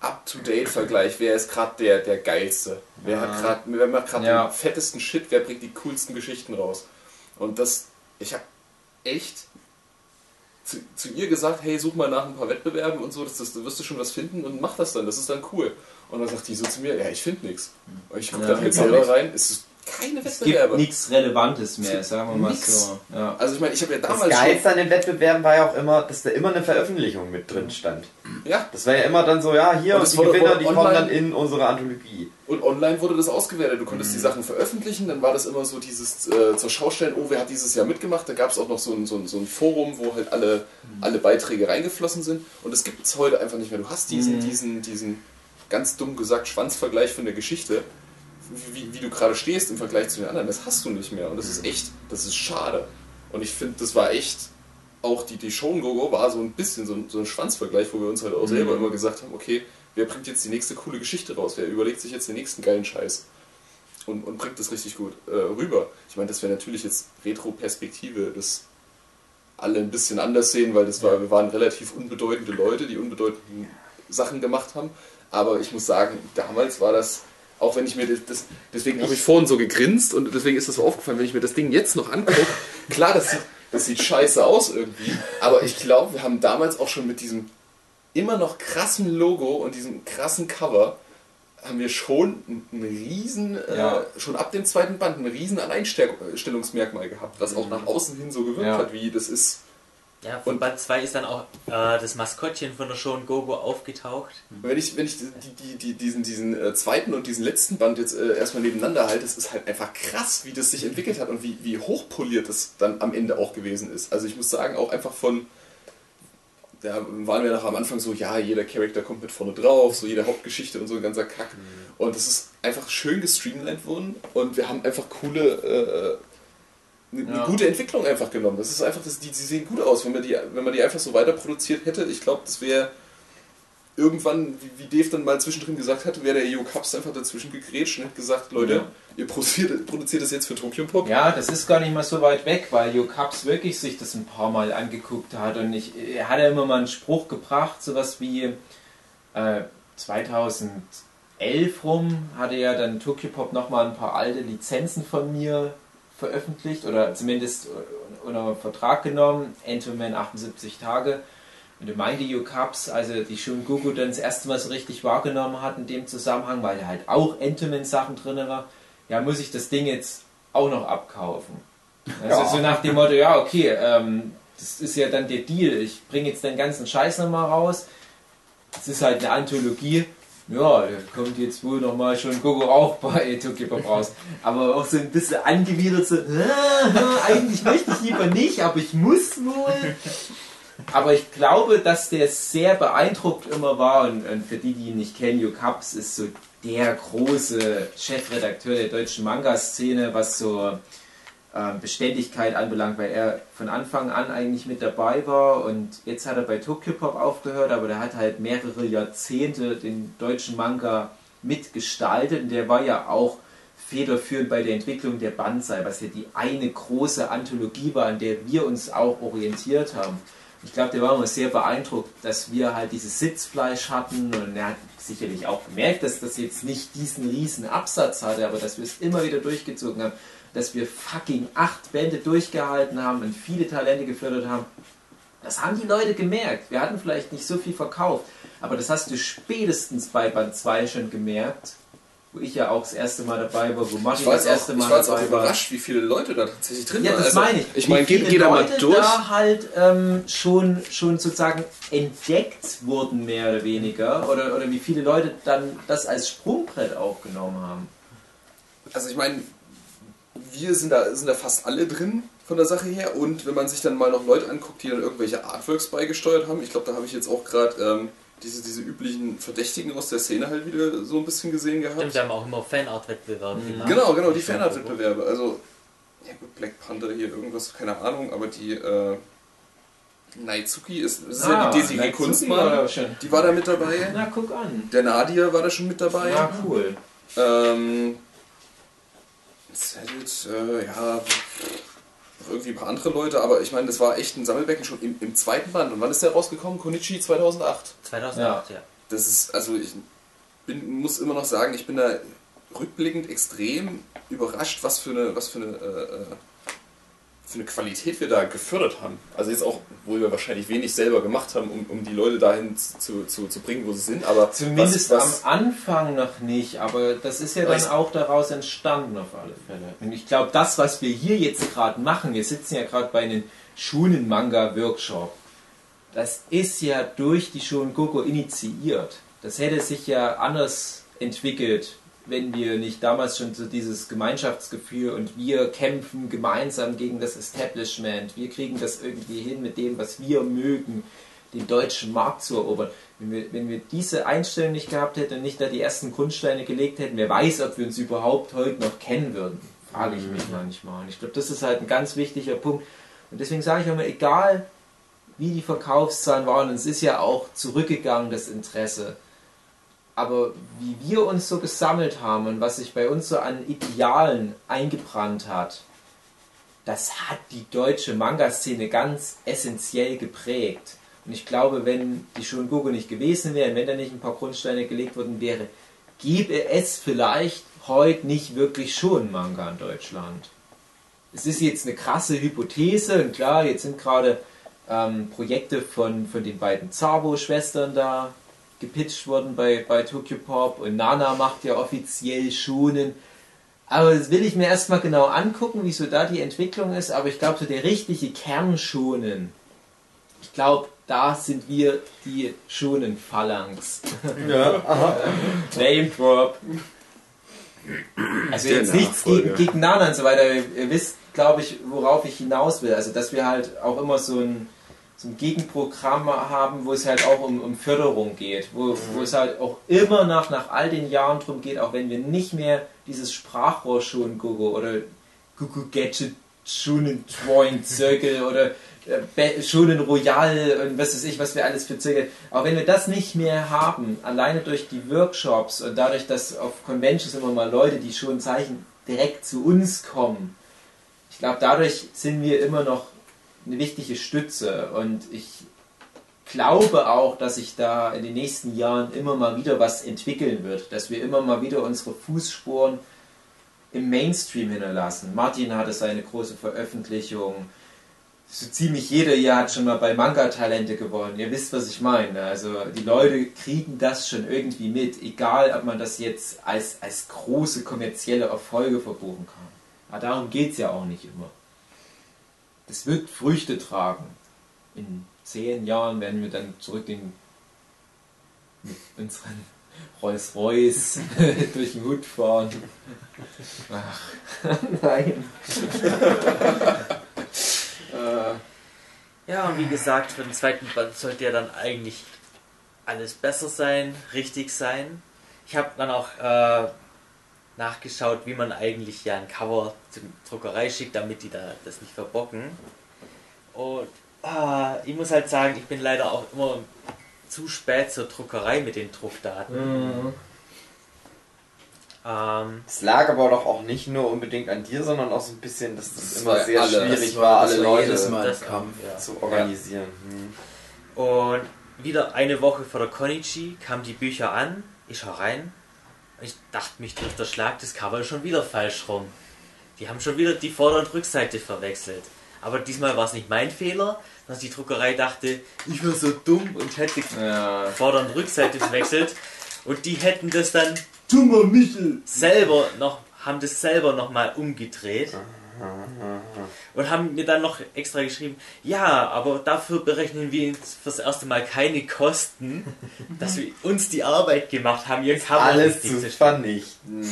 Up-to-Date-Vergleich, wer ist gerade der, der geilste? Wer hat gerade, wer macht gerade Ja. den fettesten Shit, wer bringt die coolsten Geschichten raus? Und das, ich habe echt zu, zu ihr gesagt, hey, such mal nach ein paar Wettbewerben und so, das, das, da wirst du schon was finden und mach das dann, das ist dann cool. Und dann sagt die so zu mir, ja, ich finde nichts. Und ich gucke Ja, dann halt ich auch selber rein, es ist keine Es gibt Wettbewerbe. nichts Relevantes mehr, sagen wir mal Nix. so. Ja. Also ich meine, ich habe ja das damals Geilste an den Wettbewerben war ja auch immer, dass da immer eine Veröffentlichung mit drin stand. ja, Das war ja immer dann so, ja, hier Und die wurde- Gewinner, die kommen dann in unsere Anthologie. Und online wurde das ausgewertet. Du konntest die Sachen veröffentlichen, dann war das immer so dieses äh, zur Schaustellen, oh, wer hat dieses Jahr mitgemacht? Da gab es auch noch so ein, so, ein, so ein Forum, wo halt alle, alle Beiträge reingeflossen sind. Und das gibt es heute einfach nicht mehr. Du hast diesen, diesen, diesen ganz dumm gesagt Schwanzvergleich von der Geschichte, wie, wie, du gerade stehst im Vergleich zu den anderen. Das hast du nicht mehr. Und das ist echt, das ist schade. Und ich finde, das war echt, auch die, die Shonen Gogo war so ein bisschen so ein, so ein Schwanzvergleich, wo wir uns halt auch selber immer gesagt haben, okay, wer bringt jetzt die nächste coole Geschichte raus? Wer überlegt sich jetzt den nächsten geilen Scheiß? Und, und bringt das richtig gut äh, rüber. Ich meine, das wäre natürlich jetzt Retro-Perspektive, das alle ein bisschen anders sehen, weil das war, wir waren relativ unbedeutende Leute, die unbedeutende Sachen gemacht haben. Aber ich muss sagen, damals war das Auch wenn ich mir das, das deswegen habe ich vorhin so gegrinst und deswegen ist das so aufgefallen, wenn ich mir das Ding jetzt noch angucke, klar, das sieht, das sieht scheiße aus irgendwie, aber ich glaube, wir haben damals auch schon mit diesem immer noch krassen Logo und diesem krassen Cover haben wir schon einen riesen, Ja. äh, schon ab dem zweiten Band ein riesen Alleinstellungsmerkmal gehabt, was auch nach außen hin so gewirkt Ja. hat, wie das ist. Ja, von Und- Band 2 ist dann auch äh, das Maskottchen von der Schon Gogo aufgetaucht. Wenn ich, wenn ich die, die, die, diesen, diesen äh, zweiten und diesen letzten Band jetzt äh, erstmal nebeneinander halte, es ist halt einfach krass, wie das sich entwickelt hat und wie, wie hochpoliert das dann am Ende auch gewesen ist. Also ich muss sagen, auch einfach von, da waren wir noch am Anfang so, ja, jeder Charakter kommt mit vorne drauf, so jede Hauptgeschichte und so ein ganzer Kack. Und es ist einfach schön gestreamlined worden und wir haben einfach coole, äh, eine Ja. gute Entwicklung einfach genommen. Das ist einfach, das, die, die sehen gut aus, wenn man die, wenn man die einfach so weiter produziert hätte. Ich glaube, das wäre irgendwann, wie, wie Dave dann mal zwischendrin gesagt hat, wäre der EO Cups einfach dazwischen gegrätscht und hat gesagt, Leute, Ja. ihr produziert, produziert das jetzt für Tokyo Pop. Ja, das ist gar nicht mal so weit weg, weil Jo Cups wirklich sich das ein paar Mal angeguckt hat und ich, er hat ja immer mal einen Spruch gebracht, sowas wie äh, 2011 rum hatte ja dann Tokyo Pop nochmal ein paar alte Lizenzen von mir veröffentlicht oder zumindest unter Vertrag genommen, Entoman 78 Tage. Und er meinte Jo Cups, also die Shun Gugu dann das erste Mal so richtig wahrgenommen hat in dem Zusammenhang, weil halt auch Entoman-Sachen drin war, ja, muss ich das Ding jetzt auch noch abkaufen. Also Ja. so nach dem Motto, ja, okay, ähm, das ist ja dann der Deal, ich bringe jetzt den ganzen Scheiß nochmal raus. Das ist halt eine Anthologie. Ja, kommt jetzt wohl nochmal schon Gogo auch bei Tokyo Pop raus. Aber auch so ein bisschen angewidert, so, "Ah, eigentlich möchte ich lieber nicht, aber ich muss wohl. Aber ich glaube, dass der sehr beeindruckt immer war und, und für die, die ihn nicht kennen, Jo Cups ist so der große Chefredakteur der deutschen Manga-Szene, was so Beständigkeit anbelangt, weil er von Anfang an eigentlich mit dabei war und jetzt hat er bei Tokyo Pop aufgehört, aber der hat halt mehrere Jahrzehnte den deutschen Manga mitgestaltet und der war ja auch federführend bei der Entwicklung der Banzai, was ja die eine große Anthologie war, an der wir uns auch orientiert haben. Ich glaube, der war immer sehr beeindruckt, dass wir halt dieses Sitzfleisch hatten und er hat sicherlich auch gemerkt, dass das jetzt nicht diesen riesen Absatz hatte, aber dass wir es immer wieder durchgezogen haben, dass wir fucking acht Bände durchgehalten haben und viele Talente gefördert haben. Das haben die Leute gemerkt. Wir hatten vielleicht nicht so viel verkauft, aber das hast du spätestens bei Band 2 schon gemerkt, wo ich ja auch das erste Mal dabei war, wo Ich Martin das erste auch, Mal ich war auch dabei war. überrascht, wie viele Leute da tatsächlich drin Ja, waren. das Also, meine ich. Ich meine, geht, geht da mal durch. da halt ähm, schon, schon sozusagen entdeckt wurden, mehr oder weniger. Oder, oder wie viele Leute dann das als Sprungbrett auch genommen haben. Also ich meine, wir sind da, sind da fast alle drin von der Sache her und wenn man sich dann mal noch Leute anguckt, die dann irgendwelche Artworks beigesteuert haben, ich glaube, da habe ich jetzt auch gerade ähm, diese, diese üblichen Verdächtigen aus der Szene halt wieder so ein bisschen gesehen gehabt. Stimmt, wir haben auch immer Fanart-Wettbewerbe gemacht. Genau, genau, die Fanart-Wettbewerbe. Also, ja gut, Black Panther hier irgendwas, keine Ahnung, aber die äh, Naizuki ist, ist ja die Desiree Ah, Kunstmann, die war da mit dabei. Na, guck an. Der Nadir war da schon mit dabei. Ja, cool. Ähm, Zedit, äh, ja, noch irgendwie ein paar andere Leute, aber ich meine, das war echt ein Sammelbecken schon im, im zweiten Band. Und wann ist der rausgekommen? Konichi 2008. 2008, ja. Das ist, also ich bin, muss immer noch sagen, ich bin da rückblickend extrem überrascht, was für eine, was für eine, äh, äh, für eine Qualität wir da gefördert haben. Also jetzt auch, wo wir wahrscheinlich wenig selber gemacht haben, um, um die Leute dahin zu, zu, zu bringen, wo sie sind, aber Zumindest was, was, am Anfang noch nicht, aber das ist ja dann auch daraus entstanden auf alle Fälle. Und ich glaube, das, was wir hier jetzt gerade machen, wir sitzen ja gerade bei einem Schunen-Manga-Workshop, das ist ja durch die Shun Gogo initiiert. Das hätte sich ja anders entwickelt, wenn wir nicht damals schon so dieses Gemeinschaftsgefühl und wir kämpfen gemeinsam gegen das Establishment, wir kriegen das irgendwie hin mit dem, was wir mögen, den deutschen Markt zu erobern. Wenn wir, wenn wir diese Einstellung nicht gehabt hätten und nicht da die ersten Grundsteine gelegt hätten, wer weiß, ob wir uns überhaupt heute noch kennen würden, frage ich mich manchmal. Und ich glaube, das ist halt ein ganz wichtiger Punkt. Und deswegen sage ich immer, egal wie die Verkaufszahlen waren, und es ist ja auch zurückgegangen, das Interesse. Aber wie wir uns so gesammelt haben und was sich bei uns so an Idealen eingebrannt hat, das hat die deutsche Manga-Szene ganz essentiell geprägt. Und ich glaube, wenn die Shungoku nicht gewesen wären, wenn da nicht ein paar Grundsteine gelegt worden wäre, gäbe es vielleicht heute nicht wirklich schon Manga in Deutschland. Es ist jetzt eine krasse Hypothese und klar, jetzt sind gerade ähm, Projekte von, von den beiden Zabo-Schwestern da gepitcht worden bei, bei Tokyo Pop und Nana macht ja offiziell schonen. Aber das will ich mir erstmal genau angucken, wieso da die Entwicklung ist. Aber ich glaube, so der richtige Kern schonen, ich glaube, da sind wir die schonen Phalanx. Ja, aha. Name Drop. Also Der jetzt nichts gegen, gegen Nana und so weiter. Ihr wisst, glaube ich, worauf ich hinaus will. Also dass wir halt auch immer so ein, so ein Gegenprogramm haben, wo es halt auch um, um Förderung geht. Wo, wo es halt auch immer nach, nach all den Jahren drum geht, auch wenn wir nicht mehr dieses Sprachrohr schon Gogo oder Gugu Gadget Schunen Drawing Circle oder äh, Shonen Royal und was weiß ich, was wir alles für Zirkel. Aber wenn wir das nicht mehr haben, alleine durch die Workshops und dadurch, dass auf Conventions immer mal Leute, die schon Zeichen direkt zu uns kommen, ich glaube, dadurch sind wir immer noch eine wichtige Stütze und ich glaube auch, dass sich da in den nächsten Jahren immer mal wieder was entwickeln wird, dass wir immer mal wieder unsere Fußspuren im Mainstream hinterlassen. Martin hatte seine große Veröffentlichung. So ziemlich jeder hier hat schon mal bei Manga-Talente gewonnen. Ihr wisst, was ich meine. Also die Leute kriegen das schon irgendwie mit, egal ob man das jetzt als, als große kommerzielle Erfolge verbuchen kann. Aber darum geht es ja auch nicht immer. Das wird Früchte tragen. In zehn Jahren werden wir dann zurück in, mit unseren Rolls-Royce durch den Hut fahren. Ach, nein. Ja, und wie gesagt, für den zweiten Band sollte ja dann eigentlich alles besser sein, richtig sein. Ich habe dann auch äh, nachgeschaut, wie man eigentlich ja ein Cover zur Druckerei schickt, damit die da das nicht verbocken. Und ah, ich muss halt sagen, ich bin leider auch immer zu spät zur Druckerei mit den Druckdaten. Ähm, Es lag aber doch auch nicht nur unbedingt an dir, sondern auch so ein bisschen, dass das, Das immer sehr alle- schwierig war, war- alle Leute jedes Mal das Kampf. ja. zu organisieren. Hm. Und wieder eine Woche vor der Konichi kamen die Bücher an, ich schau rein. Ich dachte mich durch der Schlag, das Cover ist schon wieder falsch rum. Die haben schon wieder die Vorder- und Rückseite verwechselt. Aber diesmal war es nicht mein Fehler, dass die Druckerei dachte, ich war so dumm und hätte Ja. Vorder- und Rückseite verwechselt. Und die hätten das dann Dummer Michel! selber noch, haben das selber nochmal umgedreht. Und haben mir dann noch extra geschrieben, ja, aber dafür berechnen wir uns fürs erste Mal keine Kosten, dass wir uns die Arbeit gemacht haben, ihr Cover Alles zu zu vernichten.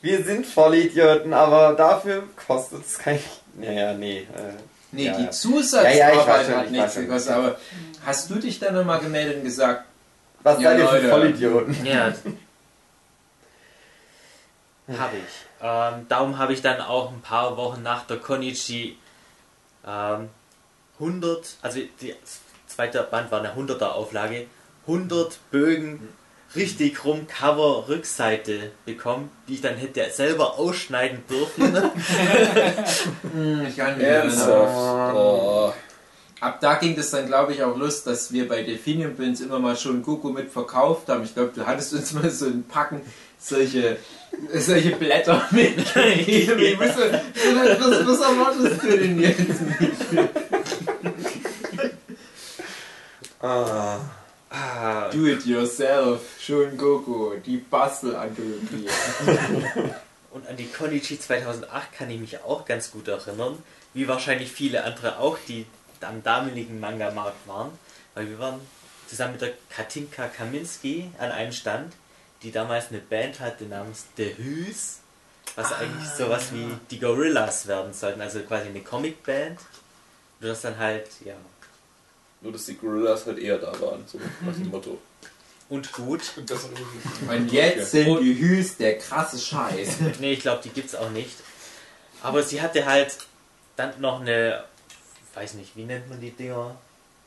Wir sind Vollidioten, aber dafür kostet es kein. Naja, nee. Äh, Nee, Ja, die. Zusatzarbeit Ja, ja, ich weiß schon, hat ich nichts gekostet. Aber hast du dich dann nochmal gemeldet und gesagt, was Ja, seid ihr für. Vollidioten? Ja. habe ich. Ähm, darum habe ich dann auch ein paar Wochen nach der Konichi ähm, 100, also die zweite Band war eine 100er Auflage, 100 Bögen richtig rum Cover Rückseite bekommen, die ich dann hätte selber ausschneiden dürfen. hm, ich kann mich erinnern. Oh. Ab da ging es dann, glaube ich, auch los, dass wir bei Delphinium Prints immer mal schon Goku mit verkauft haben. Ich glaube, du hattest uns mal so ein Packen solche, solche Blätter mitgegeben. Ich was, was erwartest du denn jetzt? Ah. ah, Do it yourself, schon Goku, die Bastelanthologie. Und an die Konichi 2008 kann ich mich auch ganz gut erinnern, wie wahrscheinlich viele andere auch, die am damaligen Manga-Markt waren, weil wir waren zusammen mit der Katinka Kaminski an einem Stand, die damals eine Band hatte namens The Who's, was eigentlich sowas wie die Gorillas werden sollten, also quasi eine Comicband. Du das dann halt, ja, Nur, dass die Gorillas halt eher da waren, so nach dem Motto. und gut. Und das Und jetzt sind die Hüs der krasse Scheiß. Nee, ich glaube, die gibt's auch nicht. Aber sie hatte halt dann noch eine, weiß nicht, wie nennt man die Dinger?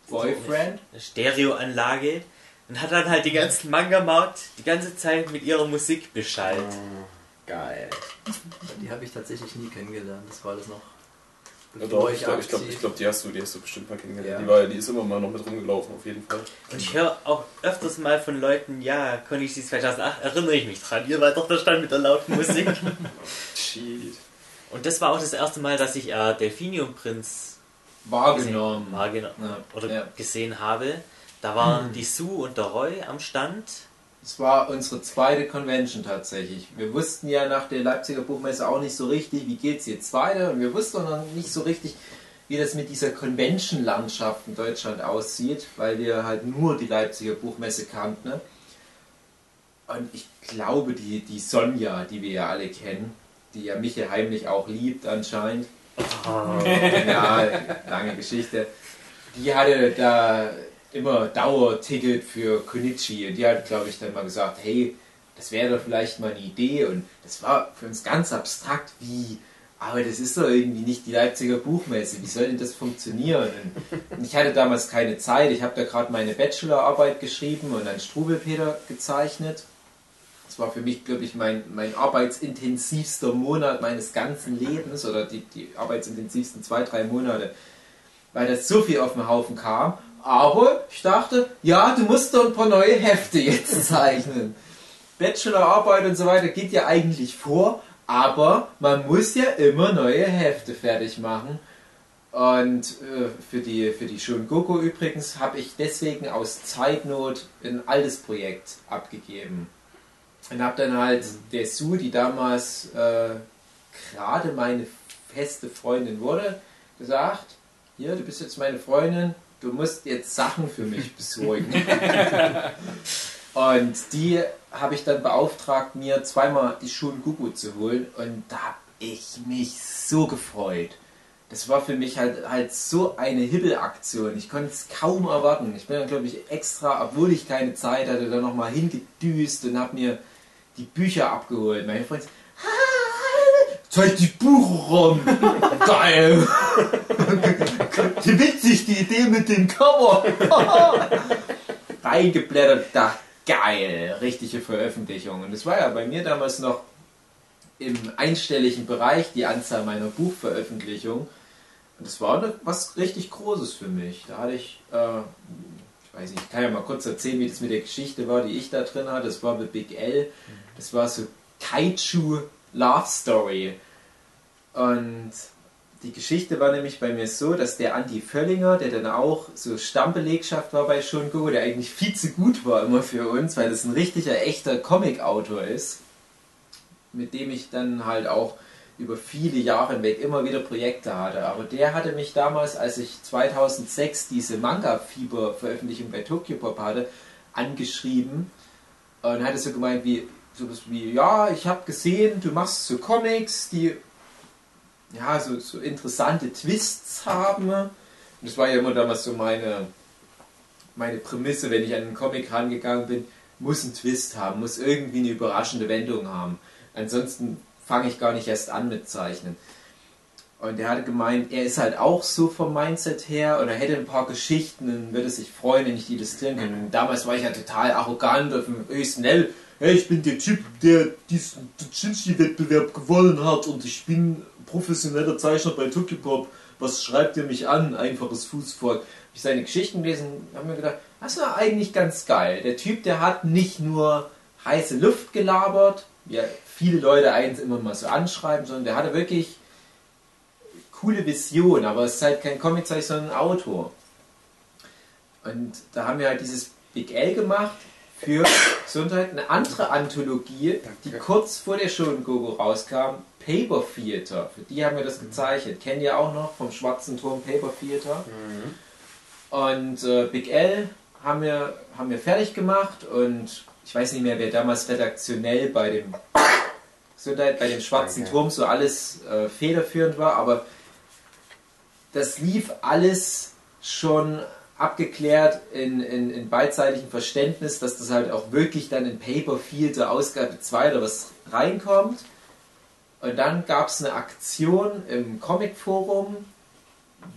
Boyfriend? Eine Stereoanlage und hat dann halt den ganzen Manga-Markt die ganze Zeit mit ihrer Musik beschallt. Geil. Die habe ich tatsächlich nie kennengelernt. Das war alles noch Ja, doch, ich glaube, ich glaub, ich glaub, die, hast du, die hast du bestimmt mal kennengelernt. Ja. Die, war, die ist immer mal noch mit rumgelaufen, auf jeden Fall. Und ich höre auch öfters mal von Leuten, ja, Konichi 2008, erinnere ich mich dran, ihr wart doch da stand mit der lauten Musik. Shit. Und das war auch das erste Mal, dass ich äh, Delphinium Prinz Wahrgenommen. wahrgenommen Ja. oder Ja. gesehen habe. Da waren die Sue und der Roy am Stand. Es war unsere zweite Convention tatsächlich. Wir wussten ja nach der Leipziger Buchmesse auch nicht so richtig, wie geht's jetzt weiter. Und wir wussten auch noch nicht so richtig, wie das mit dieser Convention-Landschaft in Deutschland aussieht, weil wir halt nur die Leipziger Buchmesse kannten. ne? Und ich glaube, die, die Sonja, die wir ja alle kennen, die ja Michael heimlich auch liebt anscheinend, ja, lange Geschichte. Die hatte da immer Dauerticket für Konichi und die hat, glaube ich, dann mal gesagt, hey, das wäre doch vielleicht mal eine Idee und das war für uns ganz abstrakt, wie, aber das ist doch irgendwie nicht die Leipziger Buchmesse, wie soll denn das funktionieren? Und ich hatte damals keine Zeit, ich habe da gerade meine Bachelorarbeit geschrieben und einen Strubelpeter gezeichnet. Das war für mich, glaube ich, mein, mein arbeitsintensivster Monat meines ganzen Lebens oder die, die arbeitsintensivsten zwei, drei Monate, weil das so viel auf den Haufen kam. Aber ich dachte, ja, du musst doch ein paar neue Hefte jetzt zeichnen. Bachelorarbeit und so weiter geht ja eigentlich vor, aber man muss ja immer neue Hefte fertig machen. Und äh, für die, für die Shun Goku übrigens habe ich deswegen aus Zeitnot ein altes Projekt abgegeben. Und habe dann halt der Sue, die damals äh, gerade meine feste Freundin wurde, gesagt, hier, du bist jetzt meine Freundin, du musst jetzt Sachen für mich besorgen. und die habe ich dann beauftragt, mir zweimal die Schulen Gugu zu holen und da habe ich mich so gefreut. Das war für mich halt, halt so eine Hibbelaktion. Ich konnte es kaum erwarten. Ich bin dann, glaube ich, extra, obwohl ich keine Zeit hatte, da nochmal hingedüst und habe mir die Bücher abgeholt. Meine Freundin "Ah, zeig die Buchraum. Geil. Wie witzig die Idee mit dem Cover. Reingeblättert, da geil. Richtige Veröffentlichung. Und es war ja bei mir damals noch im einstelligen Bereich die Anzahl meiner Buchveröffentlichungen. Und das war was richtig Großes für mich. Da hatte ich, äh, ich weiß nicht, ich kann ja mal kurz erzählen, wie das mit der Geschichte war, die ich da drin hatte. Das war bei Big L. Das war so Kaiju Love Story. Und die Geschichte war nämlich bei mir so, dass der Andi Völlinger, der dann auch so Stammbelegschaft war bei Shungo, der eigentlich viel zu gut war immer für uns, weil das ein richtiger, echter Comic-Autor ist, mit dem ich dann halt auch über viele Jahre hinweg immer wieder Projekte hatte. Aber der hatte mich damals, als ich 2006 diese Manga-Fieber-Veröffentlichung bei Tokyo Pop hatte, angeschrieben und hatte so gemeint wie, sowas wie, ja, ich habe gesehen, du machst so Comics, die ja, so, so interessante Twists haben. Und das war ja immer damals so meine, meine Prämisse, wenn ich an einen Comic rangegangen bin, muss ein Twist haben, muss irgendwie eine überraschende Wendung haben. Ansonsten fange ich gar nicht erst an mit Zeichnen. Und er hatte gemeint, er ist halt auch so vom Mindset her und er hätte ein paar Geschichten und würde sich freuen, wenn ich die illustrieren könnte. Und damals war ich ja total arrogant auf dem höchsten Level. Hey, ich bin der Typ, der diesen Chinchi-Wettbewerb gewonnen hat und ich bin professioneller Zeichner bei Tokyo Pop. Was schreibt ihr mich an? Einfaches Fußvolk. Ich seine Geschichten gelesen und habe mir gedacht, das war eigentlich ganz geil. Der Typ, der hat nicht nur heiße Luft gelabert, wie viele Leute eins immer mal so anschreiben, sondern der hatte wirklich coole Vision, aber es ist halt kein Comiczeichner, sondern ein Autor. Und da haben wir halt dieses Big L gemacht für Gesundheit, eine andere Anthologie, die kurz vor der Show Gogo rauskam, Paper Theater. Für die haben wir das gezeichnet. Kennt ihr auch noch vom Schwarzen Turm Paper Theater? Und äh, Big L haben wir, haben wir fertig gemacht und ich weiß nicht mehr, wer damals redaktionell bei dem Gesundheit, bei dem Schwarzen Danke. Turm so alles äh, federführend war, aber das lief alles schon abgeklärt in, in, in beidseitigem Verständnis, dass das halt auch wirklich dann in Paper Theater Ausgabe 2 oder was reinkommt. Und dann gab es eine Aktion im Comic-Forum,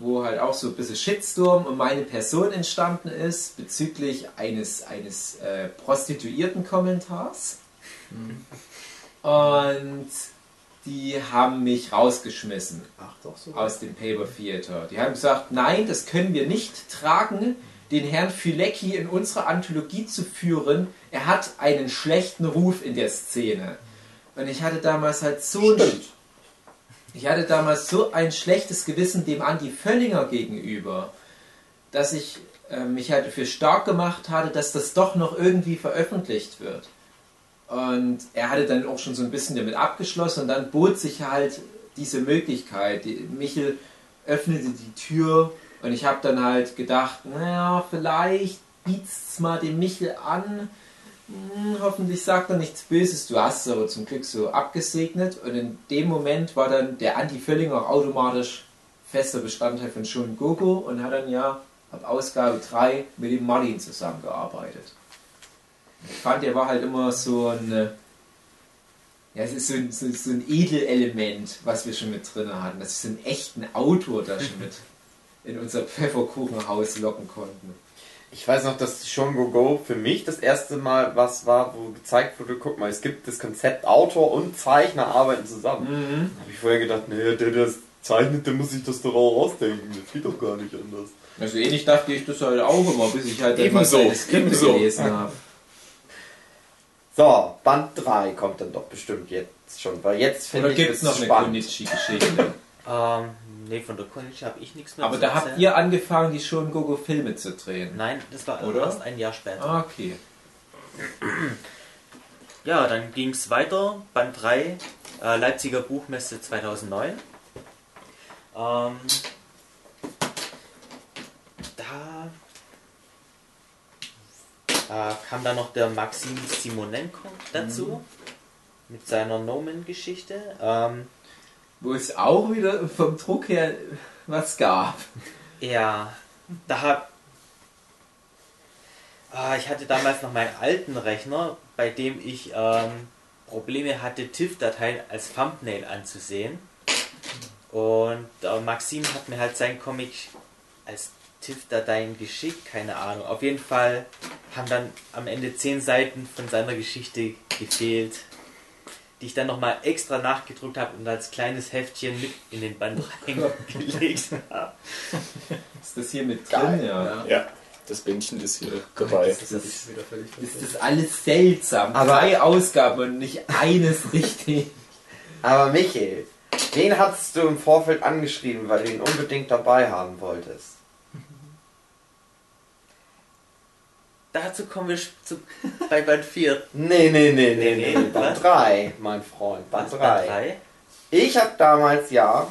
wo halt auch so ein bisschen Shitstorm um meine Person entstanden ist, bezüglich eines, eines äh, Prostituierten-Kommentars. Und die haben mich rausgeschmissen Ach doch so. aus dem Paper Theater. Die haben gesagt, nein, das können wir nicht tragen, den Herrn Filecki in unsere Anthologie zu führen. Er hat einen schlechten Ruf in der Szene. Und ich hatte damals halt so ein, ich hatte damals so ein schlechtes Gewissen dem Andi Völlinger gegenüber, dass ich äh, mich halt dafür stark gemacht hatte, dass das doch noch irgendwie veröffentlicht wird. Und er hatte dann auch schon so ein bisschen damit abgeschlossen und dann bot sich halt diese Möglichkeit. Michel öffnete die Tür und ich habe dann halt gedacht, naja, vielleicht biet's mal dem Michel an. Hm, hoffentlich sagt er nichts Böses. Du hast es aber zum Glück so abgesegnet. Und in dem Moment war dann der Andi Völlinger auch automatisch fester Bestandteil von Schon Gogo und hat dann ja ab Ausgabe 3 mit dem Martin zusammengearbeitet. Ich fand, er war halt immer so ein, äh, ja, es ist so ein, so, so ein Edelelement, was wir schon mit drin hatten, dass wir so einen echten Autor da schon mit in unser Pfefferkuchenhaus locken konnten. Ich weiß noch, dass schon Go Go für mich das erste Mal was war, wo gezeigt wurde, guck mal, es gibt das Konzept Autor und Zeichner arbeiten zusammen. Mhm. Da habe ich vorher gedacht, naja, der, der das zeichnet, der muss sich das doch auch ausdenken. Das geht doch gar nicht anders. Also ähnlich dachte ich das halt auch immer, bis ich halt dann mal seine Skripte gelesen habe. So, Band 3 kommt dann doch bestimmt jetzt schon, weil jetzt finde ich es noch eine spannend. Konichi-Geschichte? Ähm, nee, von der Konichi habe ich nichts mehr Aber zu da habt ihr angefangen, die schon Gogo-Filme zu drehen. Nein, das war Oder? erst ein Jahr später. Ah, Okay. Ja, dann ging es weiter. Band 3, äh, Leipziger Buchmesse 2009. Ähm, äh, kam dann noch der Maxim Simonenko dazu mit seiner Nomen-Geschichte. Ähm, Wo es auch wieder vom Druck her was gab. Ja, da hab. Ah, ich hatte damals noch meinen alten Rechner, bei dem ich ähm, Probleme hatte, TIFF-Dateien als Thumbnail anzusehen. Und äh, Maxim hat mir halt sein Comic als TIFF-Dateien geschickt, keine Ahnung. Auf jeden Fall haben dann am Ende zehn Seiten von seiner Geschichte gefehlt, die ich dann nochmal extra nachgedruckt habe und als kleines Heftchen mit in den Band reingelegt habe. Ist das hier mit drin? Ja. Ja, das Bändchen ist hier dabei. Das ist völlig Ist das alles seltsam? Aber- Drei Ausgaben und nicht eines richtig. Aber Michael, wen hattest du im Vorfeld angeschrieben, weil du ihn unbedingt dabei haben wolltest? Dazu kommen wir zu, bei Band 4. Nee, nee, nee, nee, Nee, nee. Band was? 3, mein Freund. Band Was, 3. Ich habe damals ja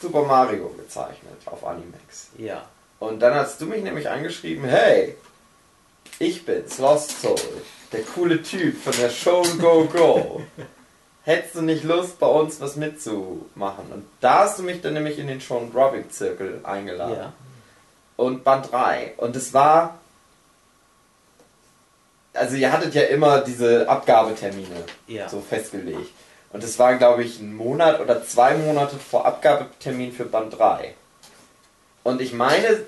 Super Mario gezeichnet auf Animax. Ja. Und dann hast du mich nämlich angeschrieben, hey, ich bin's, Lost Soul, der coole Typ von der Show Go Go. Hättest du nicht Lust, bei uns was mitzumachen? Und da hast du mich dann nämlich in den Sean Drubbing Zirkel eingeladen. Ja. Und Band 3. Und es war. Also ihr hattet ja immer diese Abgabetermine Ja. so festgelegt. Und es war, glaube ich, ein Monat oder zwei Monate vor Abgabetermin für Band 3. Und ich meine,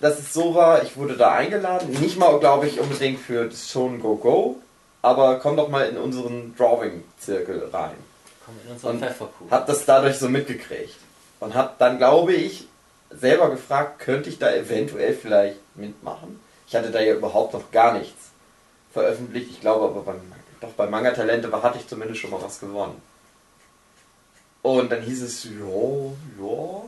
dass es so war, ich wurde da eingeladen, nicht mal, glaube ich, unbedingt für das Schon Go Go, aber komm doch mal in unseren Drawing-Zirkel rein. Komm in unseren Und. Hab das dadurch so mitgekriegt. Und hab dann, glaube ich, selber gefragt, könnte ich da eventuell vielleicht mitmachen? Ich hatte da ja überhaupt noch gar nichts veröffentlicht. Ich glaube aber beim, doch bei Manga Talente hatte ich zumindest schon mal was gewonnen. Und dann hieß es, ja, ja.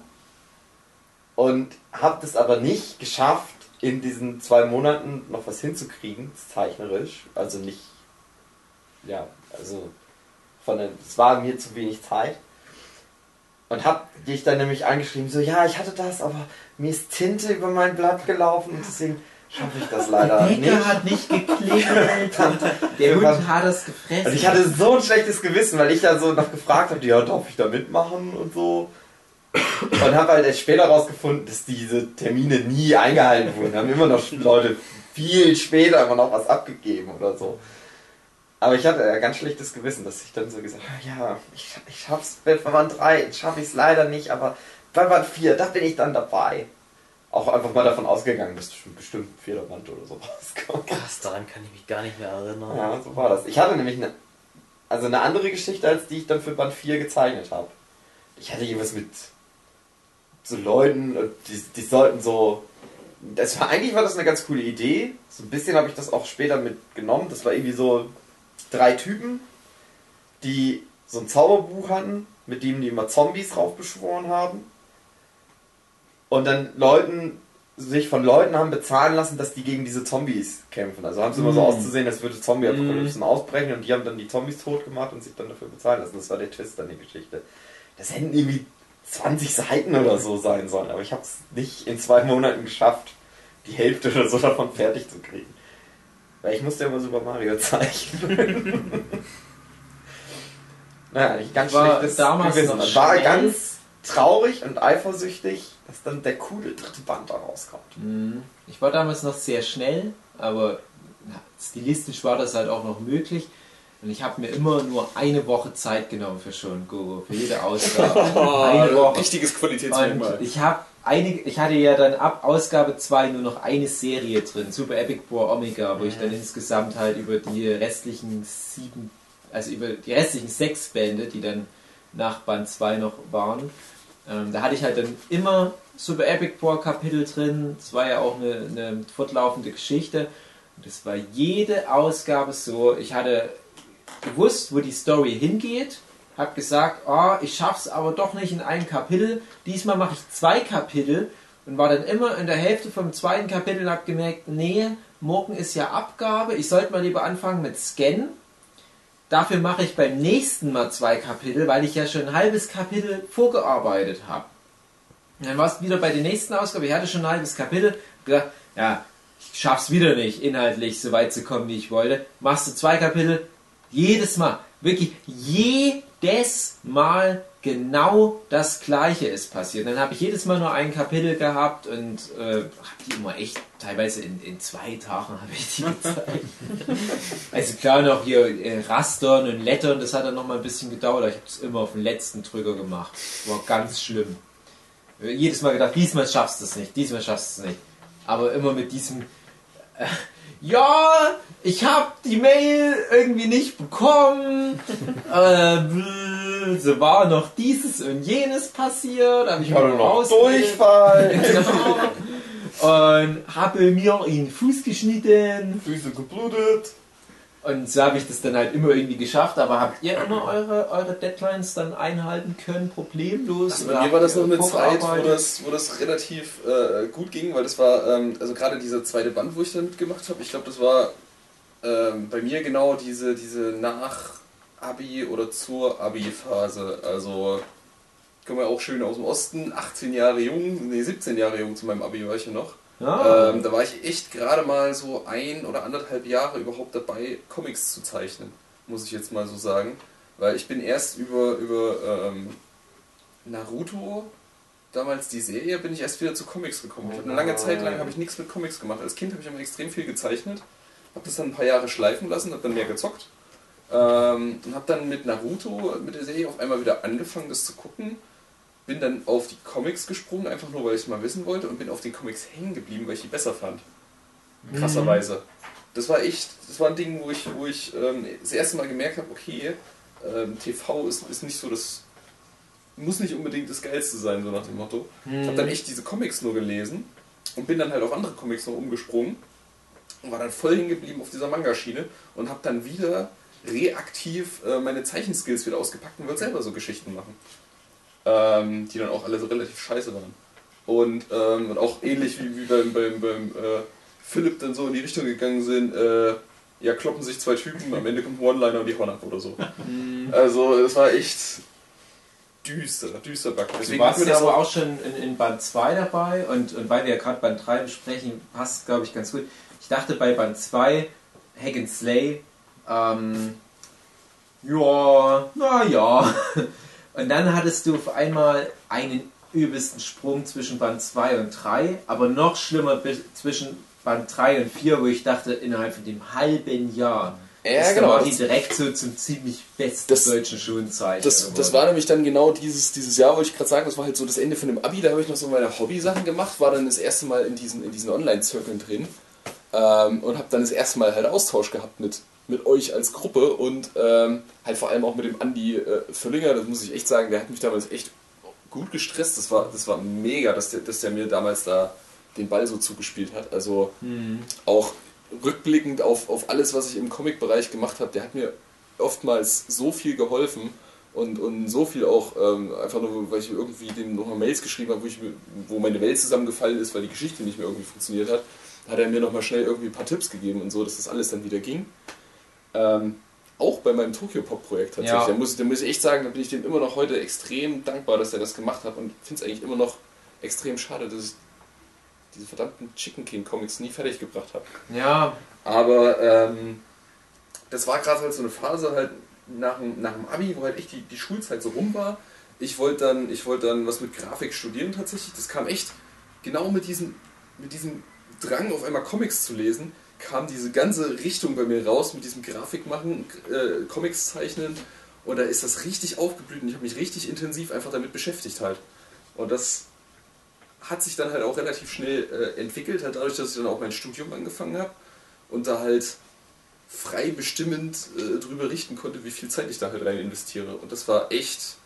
Und hab das aber nicht geschafft, in diesen zwei Monaten noch was hinzukriegen, zeichnerisch. Also nicht, ja, also von den, es war mir zu wenig Zeit. Und hab dich dann nämlich angeschrieben, so, ja, ich hatte das, aber mir ist Tinte über mein Blatt gelaufen und deswegen schaffe ich das leider Der nicht. Bäcker hat nicht geklingelt der Hund hat es gefressen. Und ich hatte so ein schlechtes Gewissen, weil ich ja so noch gefragt habe, ja, darf ich da mitmachen und so. Und habe halt erst später rausgefunden, dass diese Termine nie eingehalten wurden. Da haben immer noch Leute viel später immer noch was abgegeben oder so. Aber ich hatte ja ganz schlechtes Gewissen, dass ich dann so gesagt habe, ja, ich, ich schaff's bei Band 3, schaffe ich es leider nicht, aber bei Band 4, da bin ich dann dabei. Auch einfach mal davon ausgegangen, dass bestimmt ein vierter Band oder so rauskommt. Krass, daran kann ich mich gar nicht mehr erinnern. Ja, so war das. Ich hatte nämlich eine also eine andere Geschichte, als die ich dann für Band 4 gezeichnet habe. Ich hatte irgendwas mit so Leuten, die, die sollten so. Das war, eigentlich war das eine ganz coole Idee. So ein bisschen habe ich das auch später mitgenommen. Das war irgendwie so drei Typen, die so ein Zauberbuch hatten, mit dem die immer Zombies raufbeschworen haben. Und dann Leuten, sich von Leuten haben bezahlen lassen, dass die gegen diese Zombies kämpfen. Also haben sie immer so Mm. auszusehen, als würde Zombie-Apokalypsen ausbrechen und die haben dann die Zombies tot gemacht und sich dann dafür bezahlen lassen. Das war der Twist an der Geschichte. Das hätten irgendwie 20 Seiten oder so sein sollen, aber ich habe es nicht in zwei Monaten geschafft, die Hälfte oder so davon fertig zu kriegen. Weil ich musste ja immer Super Mario zeichnen. naja, nicht ganz War schlechtes damals Gewissen. war ganz traurig und eifersüchtig, dass dann der coole dritte Band da rauskommt. Mhm. Ich war damals noch sehr schnell, aber na, stilistisch war das halt auch noch möglich. Und ich habe mir immer nur eine Woche Zeit genommen für schon Goro, für jede Ausgabe. eine Woche. Richtiges Und Qualitätsmerkmal. ich habe einige, ich hatte ja dann ab Ausgabe 2 nur noch eine Serie drin, Super Epic War Omega, wo ich dann insgesamt halt über die restlichen sieben, also über die restlichen sechs Bände, die dann nach Band 2 noch waren, ähm, da hatte ich halt dann immer Super Epic War Kapitel drin. Es war ja auch eine, eine fortlaufende Geschichte. Und es war jede Ausgabe so. Ich hatte gewusst, wo die Story hingeht. Hab gesagt, oh, ich schaff's aber doch nicht in einem Kapitel. Diesmal mache ich zwei Kapitel und war dann immer in der Hälfte vom zweiten Kapitel und hab gemerkt, nee, morgen ist ja Abgabe. Ich sollte mal lieber anfangen mit Scan. Dafür mache ich beim nächsten Mal zwei Kapitel, weil ich ja schon ein halbes Kapitel vorgearbeitet habe. Und Dann war es wieder bei der nächsten Ausgabe. Ich hatte schon ein halbes Kapitel. Gesagt, ja, ich schaff's wieder nicht, inhaltlich so weit zu kommen, wie ich wollte. Machst du zwei Kapitel, jedes Mal, wirklich jedes Mal genau das Gleiche ist passiert. Dann habe ich jedes Mal nur ein Kapitel gehabt und äh, habe die immer echt, teilweise in, in zwei Tagen habe ich die gezeigt. also klar noch hier äh, Rastern und Lettern, das hat dann noch mal ein bisschen gedauert, aber ich habe es immer auf den letzten Drücker gemacht. War ganz schlimm. Jedes Mal gedacht, diesmal schaffst du es nicht, diesmal schaffst du es nicht. Aber immer mit diesem, äh, ja, ich habe die Mail irgendwie nicht bekommen. äh, so war noch dieses und jenes passiert. Hab ich mal noch. Durchfall, Genau. Und habe mir in den Fuß geschnitten. Füße geblutet. Und so habe ich das dann halt immer irgendwie geschafft. Aber habt ihr immer eure, eure Deadlines dann einhalten können, problemlos? Also bei mir war das noch eine Zeit, wo das, wo das relativ äh, gut ging, weil das war, ähm, also gerade dieser zweite Band, wo ich dann mitgemacht habe, ich glaube, das war ähm, bei mir genau diese, diese Nach-Abi- oder zur Abi-Phase. Also, ich komme ja auch schön aus dem Osten, 18 Jahre jung, nee, 17 Jahre jung zu meinem Abi war ich ja noch. Ja. Ähm, da war ich echt gerade mal so ein oder anderthalb Jahre überhaupt dabei, Comics zu zeichnen, muss ich jetzt mal so sagen. Weil ich bin erst über, über ähm, Naruto, damals die Serie, bin ich erst wieder zu Comics gekommen. Ich eine lange Zeit lang habe ich nichts mit Comics gemacht. Als Kind habe ich immer extrem viel gezeichnet, habe das dann ein paar Jahre schleifen lassen, habe dann mehr gezockt. Ähm, und habe dann mit Naruto, mit der Serie auf einmal wieder angefangen, das zu gucken bin dann auf die Comics gesprungen, einfach nur weil ich mal wissen wollte und bin auf den Comics hängen geblieben, weil ich die besser fand. Krasserweise. Das war echt, das war ein Ding, wo ich, wo ich ähm, das erste Mal gemerkt habe, okay, ähm, TV ist, ist nicht so das, muss nicht unbedingt das Geilste sein, so nach dem Motto. Ich habe dann echt diese Comics nur gelesen und bin dann halt auf andere Comics noch umgesprungen und war dann voll hängen geblieben auf dieser Manga-Schiene und habe dann wieder reaktiv äh, meine Zeichenskills wieder ausgepackt und wollte selber so Geschichten machen ähm, die dann auch alle so relativ scheiße waren. Und, ähm, und auch ähnlich wie, wie beim, beim, beim äh, Philipp dann so in die Richtung gegangen sind, äh, ja, kloppen sich zwei Typen, am Ende kommt ein One-Liner und die hauen ab oder so. also es war echt düster, düster Back. Du Deswegen warst hat mir ja aber auch, auch schon in, in Band 2 dabei und, und weil wir ja gerade Band 3 besprechen, passt glaube ich ganz gut. Ich dachte bei Band 2, Hack and Slay, ähm, ja, naja. Und dann hattest du auf einmal einen übelsten Sprung zwischen Band 2 und 3, aber noch schlimmer zwischen Band 3 und 4, wo ich dachte, innerhalb von dem halben Jahr Ja, ist genau. Mari direkt so zum ziemlich besten Das- deutschen Schulzeichen. das, das war nämlich dann genau dieses, dieses Jahr, wollte ich gerade sagen, das war halt so das Ende von dem Abi, da habe ich noch so meine Hobby-Sachen gemacht, war dann das erste Mal in diesen, in diesen Online-Zirkeln drin ähm, und habe dann das erste Mal halt Austausch gehabt mit mit euch als Gruppe und ähm, halt vor allem auch mit dem Andi äh, Völlinger, das muss ich echt sagen, der hat mich damals echt gut gestresst. Das war, das war mega, dass der, dass der mir damals da den Ball so zugespielt hat. Also auch rückblickend auf, auf alles, was ich im Comic-Bereich gemacht habe, der hat mir oftmals so viel geholfen und, und so viel auch ähm, einfach nur, weil ich irgendwie dem nochmal Mails geschrieben habe, wo, ich, wo meine Welt zusammengefallen ist, weil die Geschichte nicht mehr irgendwie funktioniert hat, hat er mir nochmal schnell irgendwie ein paar Tipps gegeben und so, dass das alles dann wieder ging. Ähm, auch bei meinem Tokyo Pop Projekt tatsächlich. Ja. Da, muss, da muss ich echt sagen, da bin ich dem immer noch heute extrem dankbar, dass er das gemacht hat und finde es eigentlich immer noch extrem schade, dass ich diese verdammten Chicken King Comics nie fertig gebracht habe. Ja, Aber ähm, das war gerade halt so eine Phase halt nach dem, nach dem Abi, wo halt echt die, die Schulzeit so rum war. Ich wollte dann, ich wollte dann was mit Grafik studieren tatsächlich. Das kam echt genau mit diesem, mit diesem Drang, auf einmal Comics zu lesen, kam diese ganze Richtung bei mir raus mit diesem Grafikmachen, äh, Comics zeichnen. Und da ist das richtig aufgeblüht und ich habe mich richtig intensiv einfach damit beschäftigt halt. Und das hat sich dann halt auch relativ schnell äh, entwickelt, halt dadurch, dass ich dann auch mein Studium angefangen habe und da halt frei bestimmend äh, drüber richten konnte, wie viel Zeit ich da halt rein investiere. Und das war echt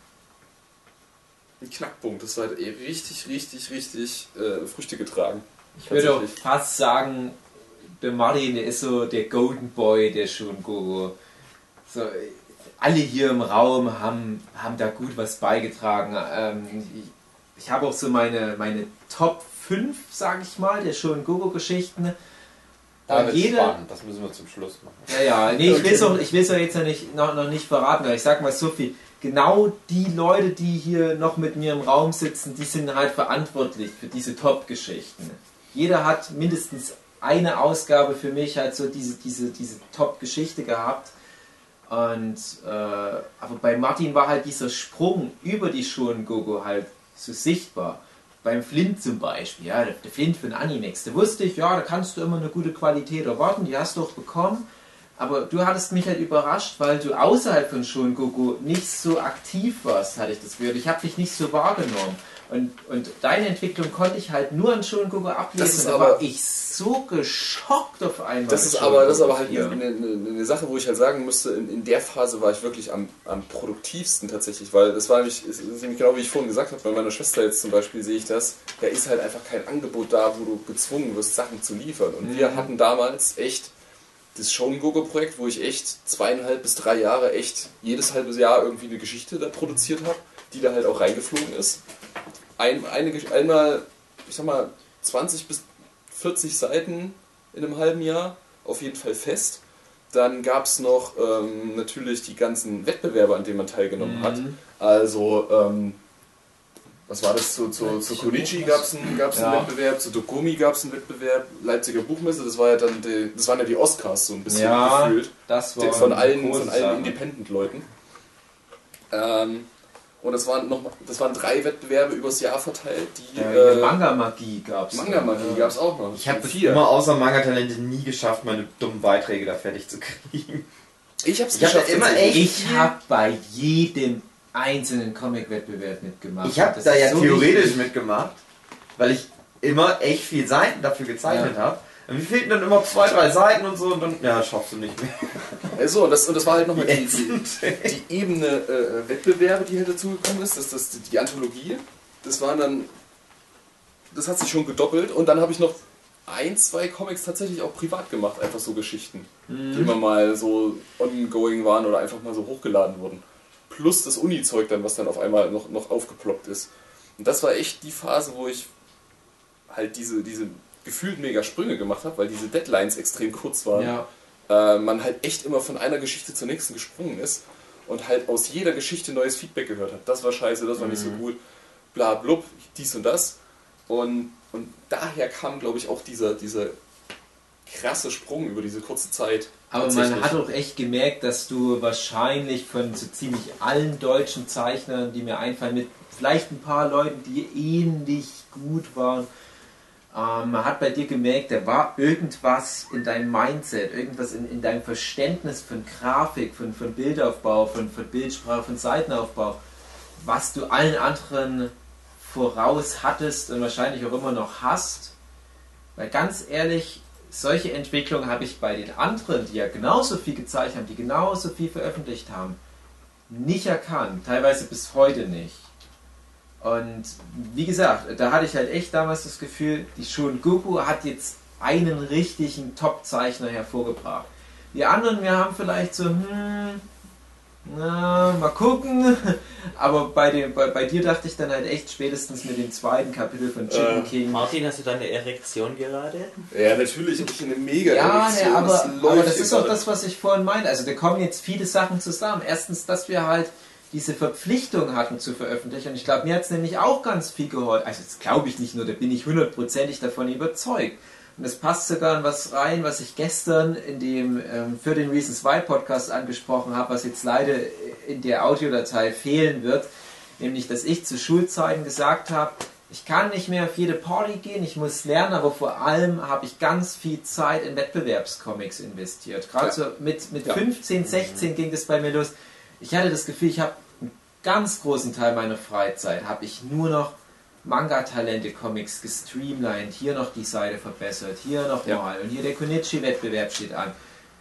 ein Knackpunkt. Das hat eh richtig, richtig, richtig äh, Früchte getragen. ich würde fast sagen, der Martin, der ist so der Golden Boy der Shungogo. So, äh, alle hier im Raum haben, haben da gut was beigetragen. Ähm, ich, ich habe auch so meine, meine Top 5, sage ich mal, der Shungogo-Geschichten. Da Und wird jede, spannend, das müssen wir zum Schluss machen. Ja, ja, nee, ich will es auch, ich will's auch jetzt noch nicht, noch, noch nicht verraten, aber ich sag mal so viel. Genau die Leute, die hier noch mit mir im Raum sitzen, die sind halt verantwortlich für diese Top-Geschichten. Jeder hat mindestens eine Ausgabe für mich halt so diese, diese, diese Top-Geschichte gehabt. Und äh, aber bei Martin war halt dieser Sprung über die Gogo halt so sichtbar. Beim Flint zum Beispiel, ja, der Flint für den Animex, da wusste ich, ja, da kannst du immer eine gute Qualität erwarten, die hast du auch bekommen. Aber du hattest mich halt überrascht, weil du außerhalb von Shungoku nicht so aktiv warst, hatte ich das Gefühl. Ich habe dich nicht so wahrgenommen. Und, und deine Entwicklung konnte ich halt nur an Shungoku ablesen. Das ist aber- war ich so geschockt auf einmal. Das ist aber, das ist aber halt eine, eine, eine Sache, wo ich halt sagen müsste, in, in der Phase war ich wirklich am, am produktivsten tatsächlich, weil das war nämlich, es ist nämlich genau wie ich vorhin gesagt habe, bei meiner Schwester jetzt zum Beispiel sehe ich das, da ist halt einfach kein Angebot da, wo du gezwungen wirst, Sachen zu liefern. Und wir hatten damals echt das Shonen-Gogo-Projekt, wo ich echt zweieinhalb bis drei Jahre echt jedes halbe Jahr irgendwie eine Geschichte da produziert habe, die da halt auch reingeflogen ist. Ein, eine, einmal, ich sag mal, 20 bis 40 Seiten in einem halben Jahr, auf jeden Fall fest. Dann gab es noch ähm, natürlich die ganzen Wettbewerbe, an denen man teilgenommen hat. Also, ähm, was war das? Zu, zu, zu Konichi gab es einen, gab's einen Ja. Wettbewerb, zu Dokumi gab es einen Wettbewerb, Leipziger Buchmesse, das war ja dann die, das waren ja die Oscars so ein bisschen Ja, gefühlt. das war Von allen, von allen. Independent-Leuten. Ähm, und das waren noch das waren drei Wettbewerbe übers Jahr verteilt, die Ja, äh, äh, Manga-Magie gab es. Manga-Magie gab es auch noch. Ich habe vier. immer außer Manga-Talente nie geschafft, meine dummen Beiträge da fertig zu kriegen. Ich hab's Ich hab geschafft. immer echt- Ich habe bei jedem einzelnen Comic-Wettbewerb mitgemacht. Ich habe da ja so theoretisch wichtig. mitgemacht, weil ich immer echt viel Seiten dafür gezeichnet Ja. habe. Mir fehlten dann immer zwei, drei Seiten und so und dann, ja, schaffst du nicht mehr. Also, und das, und das war halt nochmal die, die, die Ebene äh, Wettbewerbe, die halt dazugekommen ist. Das, das, die Anthologie. Das waren dann. Das hat sich schon gedoppelt. Und dann habe ich noch ein, zwei Comics tatsächlich auch privat gemacht. Einfach so Geschichten, die immer mal so ongoing waren oder einfach mal so hochgeladen wurden. Plus das Uni-Zeug dann, was dann auf einmal noch, noch aufgeploppt ist. Und das war echt die Phase, wo ich halt diese, diese gefühlt mega Sprünge gemacht habe, weil diese Deadlines extrem kurz waren Ja. äh, man halt echt immer von einer Geschichte zur nächsten gesprungen ist und halt aus jeder Geschichte neues Feedback gehört hat. Das war scheiße, das war nicht so gut, bla blub, dies und das. Und, und daher kam, glaube ich, auch dieser, dieser krasse Sprung über diese kurze Zeit. Aber man hat auch echt gemerkt, dass du wahrscheinlich von so ziemlich allen deutschen Zeichnern, die mir einfallen, mit vielleicht ein paar Leuten, die ähnlich gut waren, ähm, man hat bei dir gemerkt, da war irgendwas in deinem Mindset, irgendwas in, in deinem Verständnis von Grafik, von, von Bildaufbau, von, von Bildsprache, von Seitenaufbau, was du allen anderen voraus hattest und wahrscheinlich auch immer noch hast. Weil ganz ehrlich, solche Entwicklungen habe ich bei den anderen, die ja genauso viel gezeichnet haben, die genauso viel veröffentlicht haben, nicht erkannt. Teilweise bis heute nicht. Und wie gesagt, da hatte ich halt echt damals das Gefühl, die Shun Goku hat jetzt einen richtigen Top-Zeichner hervorgebracht. Die anderen, wir haben vielleicht so, hm, na, mal gucken. Aber bei, dem, bei, bei dir dachte ich dann halt echt spätestens mit dem zweiten Kapitel von Chicken Äh, King. Martin, hast du da eine Erektion gerade? Ja, natürlich habe ich eine mega Ja, Erektion, ne, aber, das aber läuft das ist auch das, was ich vorhin meinte. Also da kommen jetzt viele Sachen zusammen. Erstens, dass wir halt diese Verpflichtung hatten zu veröffentlichen. Und ich glaube, mir hat es nämlich auch ganz viel geholfen. Also das glaube ich nicht nur, da bin ich hundertprozentig davon überzeugt. Und das passt sogar in was rein, was ich gestern in dem ähm, für den Reasons Why Podcast angesprochen habe, was jetzt leider in der Audiodatei fehlen wird. Nämlich, dass ich zu Schulzeiten gesagt habe, ich kann nicht mehr auf jede Party gehen, ich muss lernen, aber vor allem habe ich ganz viel Zeit in Wettbewerbscomics investiert. Gerade Ja. so mit, mit Ja. 15, 16 ging das bei mir los. Ich hatte das Gefühl, ich habe einen ganz großen Teil meiner Freizeit, habe ich nur noch Manga-Talente-Comics gestreamlined, hier noch die Seite verbessert, hier noch Ja. mal und hier der Konichi-Wettbewerb steht an.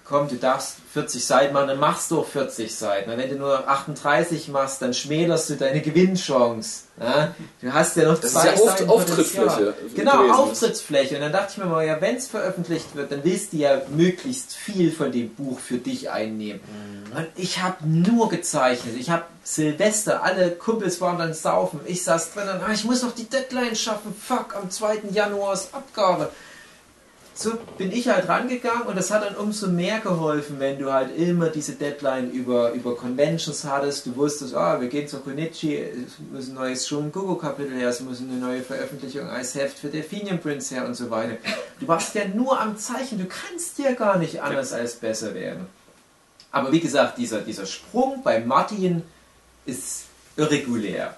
Komm, du darfst 40 Seiten machen, dann machst du auch 40 Seiten. Und wenn du nur 38 machst, dann schmälerst du deine Gewinnchance. Ja? Du hast ja noch Das ist zwei ja Auf- Seiten Auftrittsfläche gewesen. Genau, Auftrittsfläche. Und dann dachte ich mir mal, ja, wenn es veröffentlicht wird, dann willst du ja möglichst viel von dem Buch für dich einnehmen. Und ich habe nur gezeichnet. Ich habe Silvester, alle Kumpels waren dann saufen. Ich saß drin und ah, ich muss noch die Deadline schaffen. Fuck, am 2. Januar ist Abgabe. So bin ich halt rangegangen und das hat dann umso mehr geholfen, wenn du halt immer diese Deadline über, über Conventions hattest. Du wusstest, ah, wir gehen zur Konichi, es muss ein neues Shun Gogo Kapitel her, es muss eine neue Veröffentlichung als Heft für Delphinium Prince her und so weiter. Du warst ja nur am Zeichen, du kannst ja gar nicht anders als besser werden. Aber wie gesagt, dieser, dieser Sprung bei Martin ist irregulär.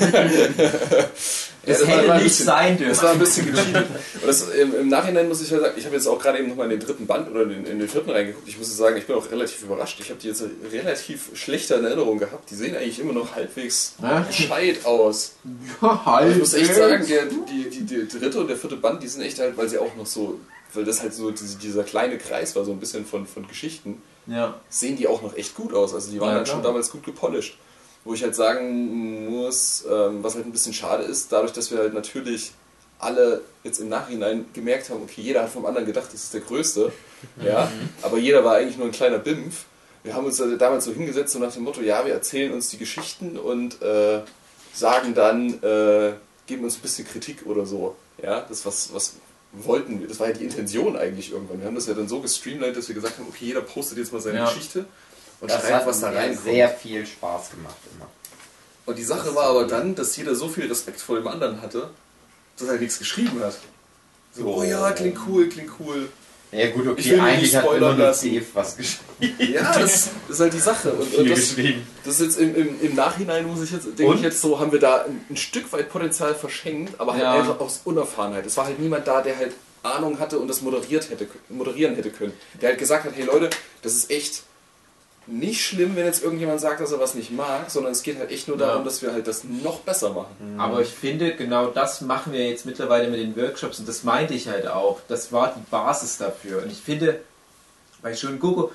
Ja, Es das war- hätte nicht bisschen- sein Das dürfen. war ein bisschen gecheatet. Und das, im, im Nachhinein muss ich ja sagen, ich habe jetzt auch gerade eben nochmal in den dritten Band oder in, in den vierten reingeguckt. Ich muss sagen, ich bin auch relativ überrascht. Ich habe die jetzt relativ schlechter in Erinnerung gehabt. Die sehen eigentlich immer noch halbwegs Ja. gescheit aus. Aber ich muss echt sagen, der, die, die, die dritte und der vierte Band, die sind echt halt, weil sie auch noch so, weil das halt so diese, dieser kleine Kreis war, so ein bisschen von, von Geschichten, Ja. sehen die auch noch echt gut aus. Also die waren Ja, halt schon damals gut gepolished. Wo ich halt sagen muss, ähm, was halt ein bisschen schade ist, dadurch, dass wir halt natürlich alle jetzt im Nachhinein gemerkt haben, okay, jeder hat vom anderen gedacht, das ist der Größte, ja, aber jeder war eigentlich nur ein kleiner Bimpf. Wir haben uns also damals so hingesetzt so nach dem Motto, ja, wir erzählen uns die Geschichten und äh, sagen dann, äh, geben uns ein bisschen Kritik oder so, ja, das was, was wollten wir, das war ja die Intention eigentlich irgendwann. Wir haben das ja dann so gestreamlined, dass wir gesagt haben, okay, jeder postet jetzt mal seine Ja. Geschichte und Das schreibt, hat was da reinkommt. sehr viel Spaß gemacht immer. Und die Sache war aber dann, dass jeder so viel Respekt vor dem anderen hatte, dass er nichts geschrieben hat. So, oh ja, klingt cool, klingt cool. Ja gut, Ich okay, will mich eigentlich hat immer nur. Dave was geschrieben. Ja, das, das ist halt die Sache. Und, und das, das ist jetzt im, im, im Nachhinein, muss ich jetzt, denke Und? ich jetzt so, haben wir da ein, ein Stück weit Potenzial verschenkt, aber halt Ja. einfach aus Unerfahrenheit. Es war halt niemand da, der halt Ahnung hatte und das moderiert hätte, moderieren hätte können. Der halt gesagt hat, hey Leute, das ist echt nicht schlimm, wenn jetzt irgendjemand sagt, dass er was nicht mag, sondern es geht halt echt nur Ja. darum, dass wir halt das noch besser machen. Aber ich finde, genau das machen wir jetzt mittlerweile mit den Workshops und das meinte ich halt auch. Das war die Basis dafür. Und ich finde, bei Shun Goku,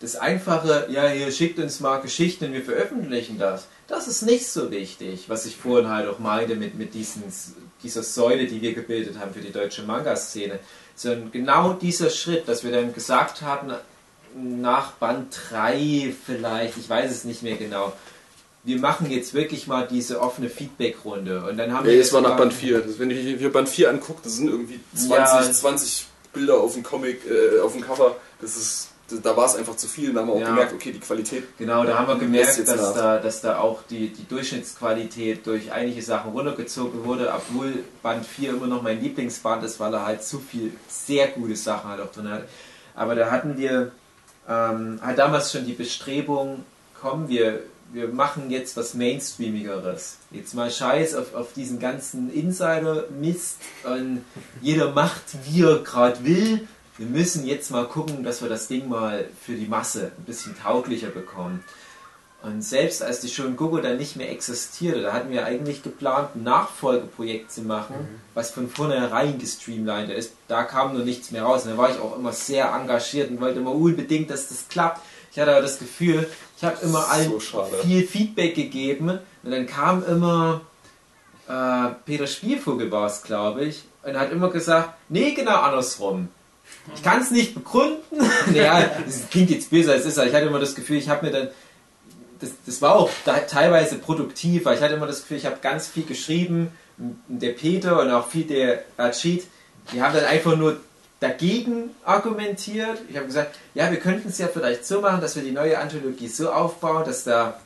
das einfache, ja, hier schickt uns mal Geschichten und wir veröffentlichen das, das ist nicht so wichtig, was ich vorhin halt auch meinte mit, mit diesen, dieser Säule, die wir gebildet haben für die deutsche Manga-Szene. Sondern genau dieser Schritt, dass wir dann gesagt hatten, nach Band 3 vielleicht, ich weiß es nicht mehr genau, wir machen jetzt wirklich mal diese offene Feedback-Runde. Und dann haben Ja, wir jetzt war nach Band 4. Das, wenn ich mir Band 4 angucke, das sind irgendwie 20, Ja. 20 Bilder auf dem Comic, äh, auf dem Cover. Das ist, da war es einfach zu viel. Da haben wir auch Ja. gemerkt, okay, die Qualität. Genau, da haben wir gemerkt, dass nach. da, dass da auch die, die Durchschnittsqualität durch einige Sachen runtergezogen wurde, obwohl Band 4 immer noch mein Lieblingsband ist, weil er halt zu viel sehr gute Sachen halt auch drin hat. Aber da hatten wir ähm, halt damals schon die Bestrebung, komm, wir, wir machen jetzt was Mainstreamigeres. Jetzt mal Scheiß auf, auf diesen ganzen Insider-Mist und jeder macht, wie er gerade will. Wir müssen jetzt mal gucken, dass wir das Ding mal für die Masse ein bisschen tauglicher bekommen. Und selbst als die Shonen Gogo dann nicht mehr existierte, da hatten wir eigentlich geplant, ein Nachfolgeprojekt zu machen, was von vornherein gestreamlined ist. Da kam nur nichts mehr raus. Und da war ich auch immer sehr engagiert und wollte immer unbedingt, dass das klappt. Ich hatte aber das Gefühl, ich habe immer allen So viel Feedback gegeben und dann kam immer äh, Peter Spielvogel war es, glaube ich, und hat immer gesagt, nee, genau andersrum. Ich kann es nicht begründen. naja, das klingt jetzt böse, als es ist, aber ich hatte immer das Gefühl, ich habe mir dann, das, das war auch da, teilweise produktiv, weil ich hatte immer das Gefühl, ich habe ganz viel geschrieben, der Peter und auch viel der Rachid, die haben dann einfach nur dagegen argumentiert. Ich habe gesagt, ja, wir könnten es ja vielleicht so machen, dass wir die neue Anthologie so aufbauen, dass da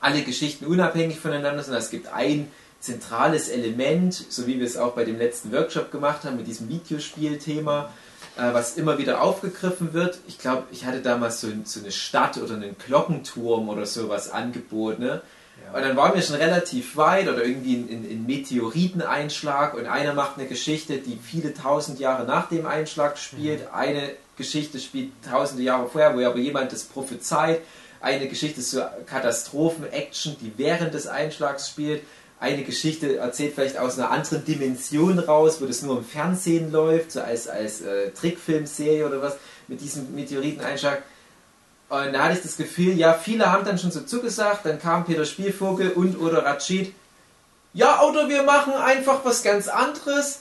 alle Geschichten unabhängig voneinander sind. Es gibt ein zentrales Element, so wie wir es auch bei dem letzten Workshop gemacht haben, mit diesem Videospielthema, äh, was immer wieder aufgegriffen wird. Ich glaube, ich hatte damals so, so eine Stadt oder einen Glockenturm oder sowas angeboten. Ne? Und dann waren wir schon relativ weit oder irgendwie ein, ein Meteoriteneinschlag und einer macht eine Geschichte, die viele tausend Jahre nach dem Einschlag spielt. Eine Geschichte spielt tausende Jahre vorher, wo aber jemand das prophezeit. Eine Geschichte ist so Katastrophen-Action, die während des Einschlags spielt. Eine Geschichte erzählt vielleicht aus einer anderen Dimension raus, wo das nur im Fernsehen läuft, so als, als äh, Trickfilmserie oder was, mit diesem Meteoriteneinschlag. Und da hatte ich das Gefühl, ja, viele haben dann schon so zugesagt, dann kam Peter Spielvogel und oder Rachid. Ja, oder wir machen einfach was ganz anderes.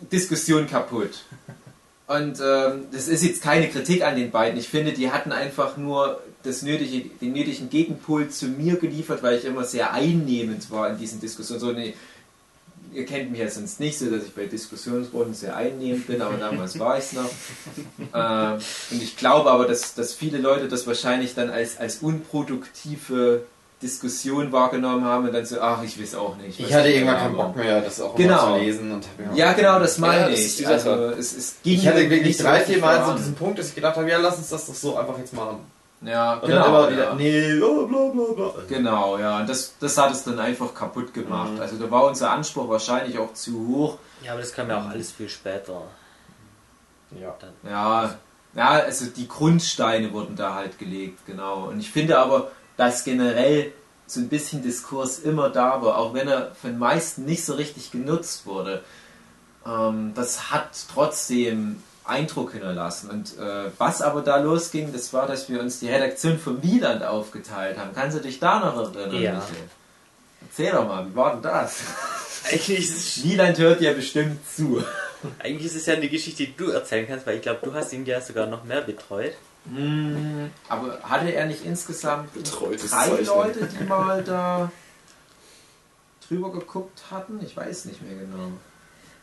Diskussion kaputt. Und ähm, das ist jetzt keine Kritik an den beiden. Ich finde, die hatten einfach nur das nötige, den nötigen Gegenpol zu mir geliefert, weil ich immer sehr einnehmend war in diesen Diskussionen. So, nee, ihr kennt mich ja sonst nicht so, dass ich bei Diskussionsrunden sehr einnehmend bin, aber damals war ich es noch. Ähm, und ich glaube aber, dass, dass viele Leute das wahrscheinlich dann als, als unproduktive Diskussion wahrgenommen haben und dann so, ach, ich weiß auch nicht. Ich hatte irgendwann keinen. Bock mehr, das auch Genau. immer zu lesen. Und Ja, genau, das meine Ja, das ist ich. die Also, es, es ging Ich hatte wirklich drei, vier Mal so diesen Punkt, dass ich gedacht habe, ja, lass uns das doch so einfach jetzt machen. Ja, Und genau. dann immer wieder, ja. nee, bla bla bla bla. Genau, ja, und das, das hat es dann einfach kaputt gemacht. Mhm. Also da war unser Anspruch wahrscheinlich auch zu hoch. Ja, aber das kam ja auch alles viel später. Ja. Dann. Ja, ja, also die Grundsteine wurden da halt gelegt, genau. Und ich finde aber, dass generell so ein bisschen Diskurs immer da war, auch wenn er von meisten nicht so richtig genutzt wurde. Ähm, das hat trotzdem Eindruck hinterlassen. Und äh, was aber da losging, das war, dass wir uns die Redaktion von Wieland aufgeteilt haben. Kannst du dich da noch erinnern? Ja. Michael? Erzähl doch mal, wie war denn das? Eigentlich ist, Wieland hört ja bestimmt zu. eigentlich ist es ja eine Geschichte, die du erzählen kannst, weil ich glaube, du hast ihn ja sogar noch mehr betreut. Hm, Aber hatte er nicht insgesamt Betreutes drei Zeichnen. Leute, die mal da drüber geguckt hatten? Ich weiß nicht mehr genau.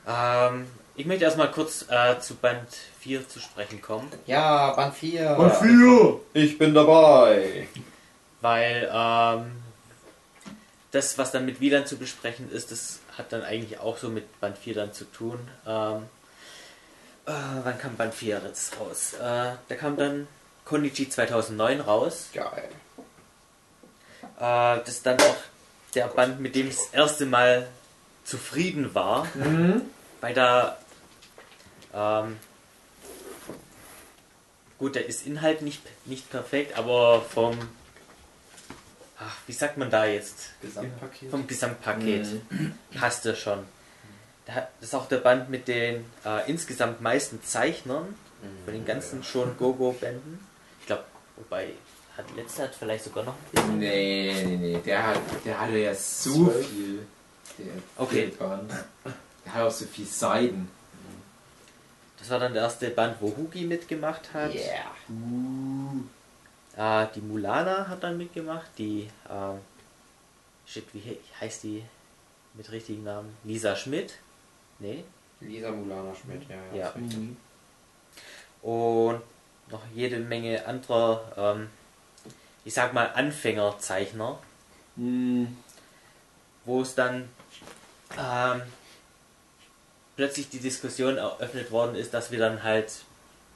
Ähm, ich möchte erstmal kurz äh, zu Band 4 zu sprechen kommen, Ja, Band 4. Und vier! Ich bin dabei. weil ähm, das, was dann mit Wieland zu besprechen ist, das hat dann eigentlich auch so mit Band 4 dann zu tun. Ähm, äh, wann kam Band 4 jetzt raus? Äh, da kam dann Konichi 2009 raus. Geil. Äh, das ist dann auch der Band, mit dem ich das erste Mal zufrieden war, Mhm. weil da ähm, gut, der ist Inhalt nicht, nicht perfekt, aber vom ach, wie sagt man da jetzt? Gesamtpaket. Vom Gesamtpaket passt er schon. Da- Das ist auch der Band mit den äh, insgesamt meisten Zeichnern von den ganzen schon Go-Go-Bänden. Ich glaube, wobei, hat letzter hat vielleicht sogar noch ein bisschen. Nee, nee, nee. Der, hat, der hatte ja so viel. Der Okay. Band. Der hat auch so viel Seiden. Das war dann der erste Band, wo Hugi mitgemacht hat. Yeah. Äh, die Mulana hat dann mitgemacht. Die, ähm, shit, wie he- heißt die mit richtigen Namen? Lisa Schmidt? Nee. Lisa Mulana Schmidt, ja. Ja. Mhm. Und noch jede Menge anderer, ähm, ich sag mal, Anfängerzeichner, Mhm. wo es dann ähm, plötzlich die Diskussion eröffnet worden ist, dass wir dann halt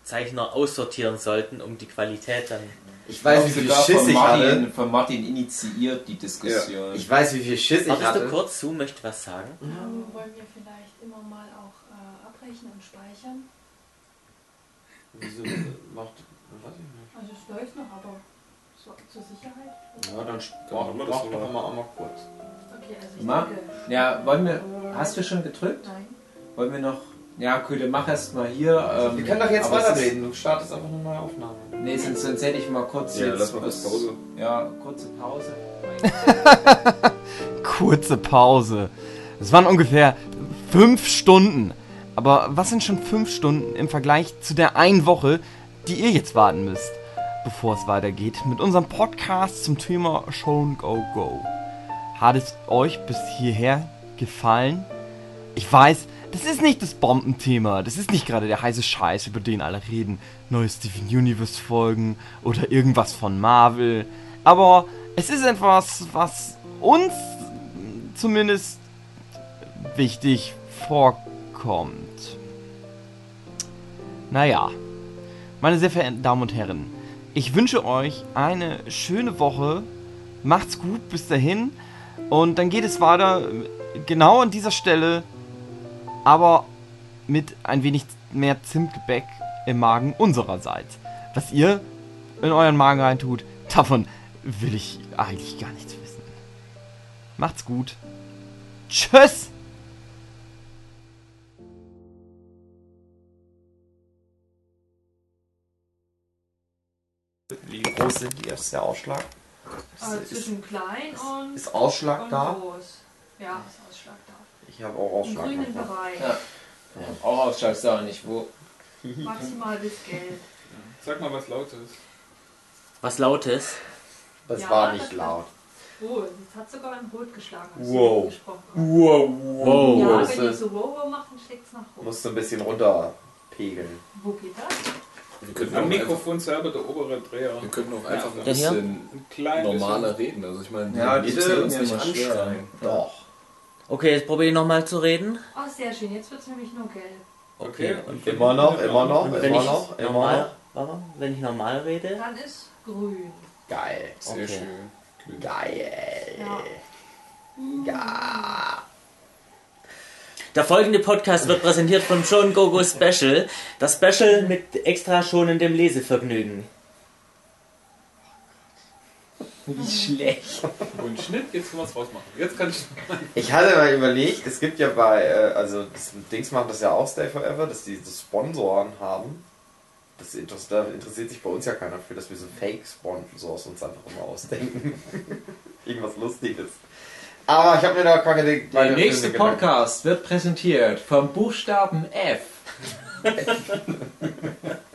Zeichner aussortieren sollten, um die Qualität dann. Ich weiß, wie viel Schiss von ich hatte. Martin, von Martin initiiert die Diskussion. Ich weiß, wie viel Schiss ich Wartest du hatte. kurz zu, möchte was sagen? Ähm, wollen wir vielleicht immer mal auch äh, abbrechen und speichern? Wieso macht. Weiß ich nicht. Also es läuft noch, aber So, zur Sicherheit. Ja, dann mach, machen wir das mach so doch mal. mal einmal kurz. Okay, also ich Ma denke. ja, wollen wir. Hast du schon gedrückt? Nein. Wollen wir noch. Ja, okay, dann mach erst mal hier. Ähm, Wir können doch jetzt weiterreden. Du startest einfach eine neue Aufnahme. Nee, sonst, sonst hätte ich mal kurz Ja, jetzt. lass mal kurz Pause. Ja, kurze Pause. Kurze Pause. Es waren ungefähr fünf Stunden. Aber was sind schon fünf Stunden im Vergleich zu der einen Woche, die ihr jetzt warten müsst, bevor es weitergeht mit unserem Podcast zum Thema Show and Go Go? Hat es euch bis hierher gefallen? Ich weiß, das ist nicht das Bombenthema. Das ist nicht gerade der heiße Scheiß, über den alle reden. Neue Steven Universe Folgen oder irgendwas von Marvel. Aber es ist etwas, was uns zumindest wichtig vorkommt. Naja, meine sehr verehrten Damen und Herren, ich wünsche euch eine schöne Woche. Macht's gut bis dahin. Und dann geht es weiter genau an dieser Stelle, aber mit ein wenig mehr Zimtgebäck im Magen unsererseits. Was ihr in euren Magen reintut, davon will ich eigentlich gar nichts wissen. Macht's gut. Tschüss! Wie groß sind die? Ist der Ausschlag. Also Ist, zwischen klein und, ist Ausschlag und da? groß. Ja, ist Ausschlag da. Ich habe auch Im Ausschlag. grünen noch. Bereich. Ja. Auch Ausschlagsdauer nicht. Wo? Maximal bis gelb. Sag mal was Lautes. Was Lautes. Das Ja, war nicht das- laut. Oh, jetzt hat sogar ein Rot geschlagen. Wow. du. Wow, Wow. Ja, wenn ihr so wow wow macht, dann schlägt es nach rot. Musst du ein bisschen runterpegeln. Wo geht das? Wir könnten, Am Mikrofon selber der obere Dreher. wir könnten auch einfach ein bisschen Ein klein normaler reden. Also ich meine, Ja, wir die müssen sind uns ja nicht anstrengen. Doch. Okay, jetzt probiere ich nochmal zu reden. Oh, sehr schön. Jetzt wird es nämlich nur gelb. Okay. und Immer noch, immer noch, wenn immer ich noch, immer normal, noch. warte, wenn ich normal rede, Dann ist grün. Geil. Sehr Okay. schön. Geil. Ja. Ja. Der folgende Podcast wird präsentiert vom Schon Gogo Special. Das Special mit extra schonendem Lesevergnügen. Wie schlecht. Und Schnitt, jetzt können wir es rausmachen. Jetzt kann ich. Ich hatte mal überlegt, es gibt ja bei, äh, also das Dings macht das ja auch Stay Forever, dass die so Sponsoren haben. Das da interessiert sich bei uns ja keiner für, dass wir so Fake-Sponsors uns einfach immer ausdenken. Irgendwas Lustiges. Aber ich habe mir da keine Der meine nächste Filme gedacht. Podcast wird präsentiert vom Buchstaben F.